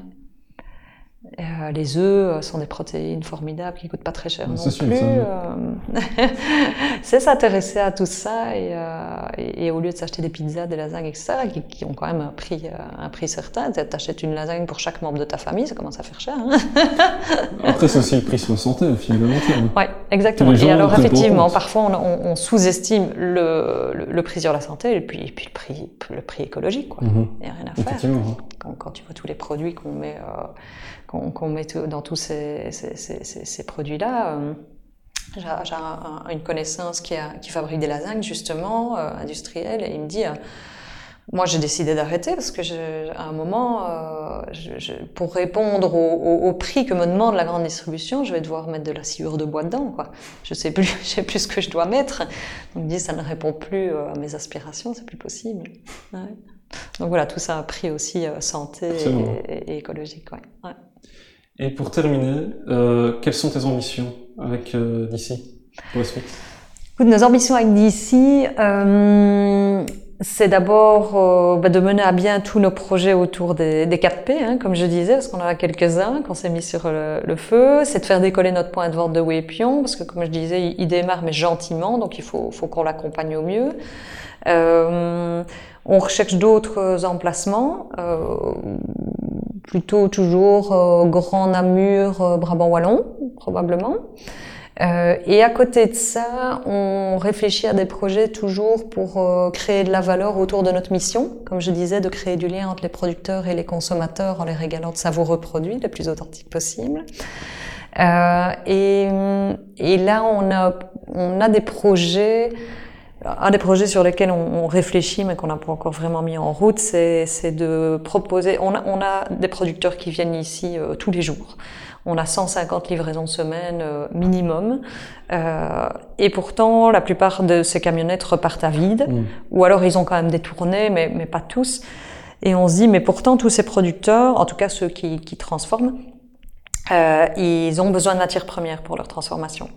Euh, les œufs euh, sont des protéines formidables qui coûtent pas très cher non plus. Euh, c'est s'intéresser à tout ça et, euh, et, et au lieu de s'acheter des pizzas, des lasagnes, etc., qui, qui, ont quand même un prix, un prix certain, t'achètes une lasagne pour chaque membre de ta famille, ça commence à faire cher. Hein Après, c'est aussi le prix sur la santé, finalement. Oui, exactement. Et alors, effectivement, parfois, on, sous-estime le, le, le, prix sur la santé et puis, et puis le, prix, le prix écologique. Quoi. Mm -hmm. Il n'y a rien à faire. Quand, quand, tu vois tous les produits qu'on met qu'on qu met dans tous ces, ces, ces, ces produits-là, euh, j'ai une connaissance qui, a, qui, fabrique des lasagnes justement euh, industrielles et il me dit moi, j'ai décidé d'arrêter parce que à un moment, euh, je, pour répondre au, au, prix que me demande la grande distribution, je vais devoir mettre de la sciure de bois dedans. Quoi. Je sais plus, je sais plus ce que je dois mettre. Donc, dit, ça ne répond plus euh, à mes aspirations, c'est plus possible. Ouais. Donc voilà, tout ça a pris aussi euh, santé et, écologique. Ouais. ouais. Et pour terminer, euh, quelles sont tes ambitions avec euh, DC pour Écoute, nos ambitions avec DC, euh, c'est d'abord euh, bah, de mener à bien tous nos projets autour des, des 4P, hein, comme je disais, parce qu'on en a quelques-uns qu'on s'est mis sur le, feu. C'est de faire décoller notre point de vente de Wépion, parce que comme je disais, il, démarre mais gentiment, donc il faut, qu'on l'accompagne au mieux. On recherche d'autres emplacements, plutôt toujours euh, Grand Namur, euh, Brabant Wallon, probablement. Euh, et à côté de ça, on réfléchit à des projets toujours pour euh, créer de la valeur autour de notre mission, comme je disais, de créer du lien entre les producteurs et les consommateurs en les régalant de savoureux produits les plus authentiques possibles. Euh, et, et, là, on a, on a des projets. Un des projets sur lesquels on, on réfléchit, mais qu'on n'a pas encore vraiment mis en route, c'est de proposer. On a, on a, des producteurs qui viennent ici euh, tous les jours. On a 150 livraisons semaine euh, minimum. Euh, et pourtant, la plupart de ces camionnettes repartent à vide. Mm. Ou alors, ils ont quand même des tournées, mais, mais pas tous. Et on se dit, mais pourtant, tous ces producteurs, en tout cas ceux qui, qui transforment, euh, ils ont besoin de matières premières pour leur transformation.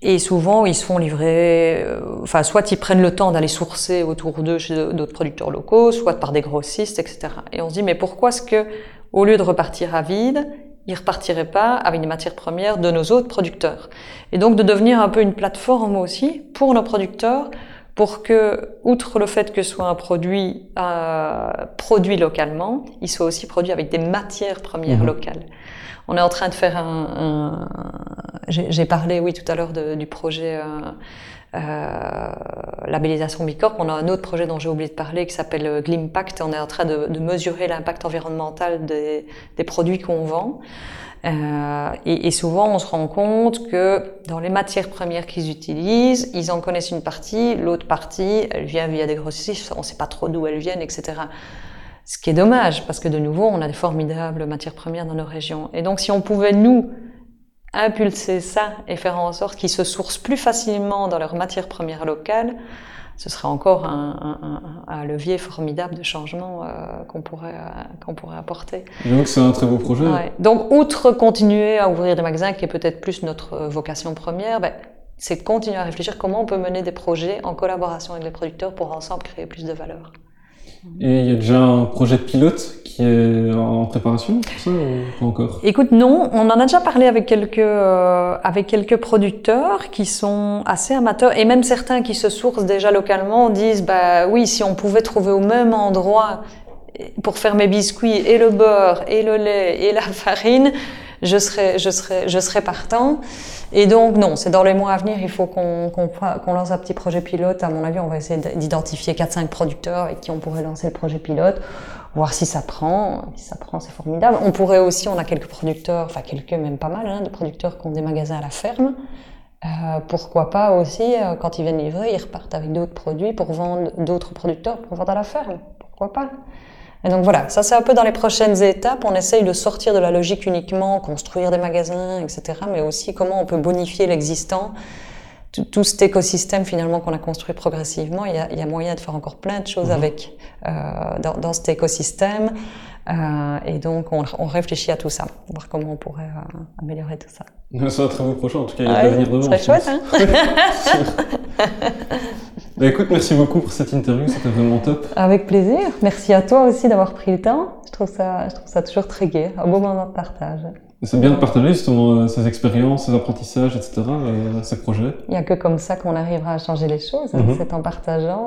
Et souvent, ils se font livrer, euh, enfin, soit ils prennent le temps d'aller sourcer autour d'eux chez d'autres producteurs locaux, soit par des grossistes, etc. Et on se dit, mais pourquoi est-ce que, au lieu de repartir à vide, ils repartiraient pas avec des matières premières de nos autres producteurs? Et donc de devenir un peu une plateforme aussi pour nos producteurs pour que, outre le fait que ce soit un produit euh, produit localement, il soit aussi produit avec des matières premières mmh. locales. On est en train de faire un... un J'ai parlé, oui, tout à l'heure du projet euh, euh, labellisation Bicorp. On a un autre projet dont j'ai oublié de parler qui s'appelle euh, Glimpact. On est en train de, de mesurer l'impact environnemental des, des produits qu'on vend. Euh, et, et, souvent, on se rend compte que dans les matières premières qu'ils utilisent, ils en connaissent une partie, l'autre partie, elle vient via des grossistes, on ne sait pas trop d'où elles viennent, etc. Ce qui est dommage, parce que de nouveau, on a des formidables matières premières dans nos régions. Et donc, si on pouvait, nous, impulser ça et faire en sorte qu'ils se sourcent plus facilement dans leurs matières premières locales, ce serait encore un, un, un levier formidable de changement euh, qu'on pourrait, euh, qu'on pourrait apporter. Donc c'est un très beau projet. Ouais. Donc outre continuer à ouvrir des magasins, qui est peut-être plus notre vocation première, ben, c'est de continuer à réfléchir comment on peut mener des projets en collaboration avec les producteurs pour ensemble créer plus de valeur. Et il y a déjà un projet pilote qui est en préparation pour ça ou pas encore? Écoute, non, on en a déjà parlé avec quelques euh, avec quelques producteurs qui sont assez amateurs et même certains qui se sourcent déjà localement disent bah oui, si on pouvait trouver au même endroit pour faire mes biscuits et le beurre et le lait et la farine, je serais je serais je serais partant. Et donc, non, c'est dans les mois à venir, il faut qu'on qu qu lance un petit projet pilote. À mon avis, on va essayer d'identifier 4-5 producteurs avec qui on pourrait lancer le projet pilote, voir si ça prend. Si ça prend, c'est formidable. On pourrait aussi, on a quelques producteurs, enfin quelques, même pas mal, hein, de producteurs qui ont des magasins à la ferme. Euh, pourquoi pas aussi, euh, quand ils viennent livrer, ils repartent avec d'autres produits pour vendre d'autres producteurs pour vendre à la ferme. Pourquoi pas? Et donc voilà, ça c'est un peu dans les prochaines étapes. On essaye de sortir de la logique uniquement, construire des magasins, etc. Mais aussi comment on peut bonifier l'existant. Tout, tout, cet écosystème finalement qu'on a construit progressivement, il y, a, il y, a, moyen de faire encore plein de choses mmh. avec euh, dans, dans, cet écosystème. Euh, et donc on, on, réfléchit à tout ça, voir comment on pourrait euh, améliorer tout ça. C'est un très beau prochain, en tout cas, il y a de l'avenir devant. C'est chouette, hein Bah écoute, merci beaucoup pour cette interview, c'était vraiment top. Avec plaisir. Merci à toi aussi d'avoir pris le temps. Je trouve ça, je trouve ça toujours très gai, un beau moment de partage. C'est bien de partager justement ces expériences, ces apprentissages, etc., euh, ces projets. Il n'y a que comme ça qu'on arrivera à changer les choses. Mm -hmm. C'est en partageant,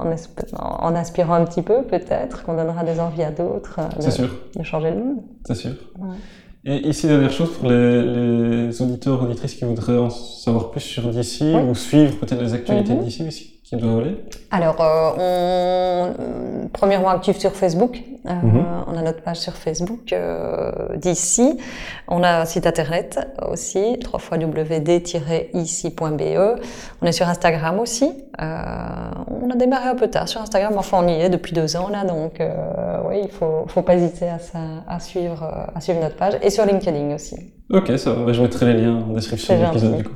en, en, inspirant un petit peu peut-être, qu'on donnera des envies à d'autres de, de, changer le monde. C'est sûr. Ouais. Et ici, dernière chose pour les, les, auditeurs, auditrices qui voudraient en savoir plus sur DC oui. ou suivre peut-être les actualités mm -hmm. d'ici aussi qui aller Alors, euh, on, premièrement actif sur Facebook. Euh, Mhm. On a notre page sur Facebook euh, d'ici. On a un site internet aussi, www.d-ici.be. On est sur Instagram aussi. Euh, on a démarré un peu tard sur Instagram, enfin on y est depuis deux ans là, donc euh, oui, il faut, faut pas hésiter à, ça- à suivre, euh, à suivre notre page et sur LinkedIn aussi. Ok, ça va. Bah, je mettrai les liens en description de l'épisode du coup.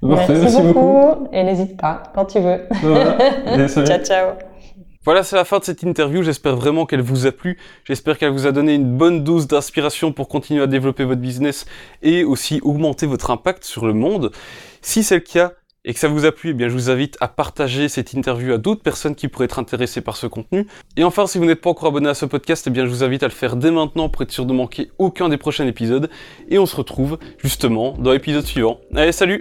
Parfait, merci, beaucoup. et n'hésite pas quand tu veux. Voilà. Ciao ciao. Voilà, c'est la fin de cette interview. J'espère vraiment qu'elle vous a plu. J'espère qu'elle vous a donné une bonne dose d'inspiration pour continuer à développer votre business et aussi augmenter votre impact sur le monde. Si c'est le cas et que ça vous a plu, eh bien, je vous invite à partager cette interview à d'autres personnes qui pourraient être intéressées par ce contenu. Et enfin, si vous n'êtes pas encore abonné à ce podcast, eh bien, je vous invite à le faire dès maintenant pour être sûr de manquer aucun des prochains épisodes. Et on se retrouve justement dans l'épisode suivant. Allez, salut!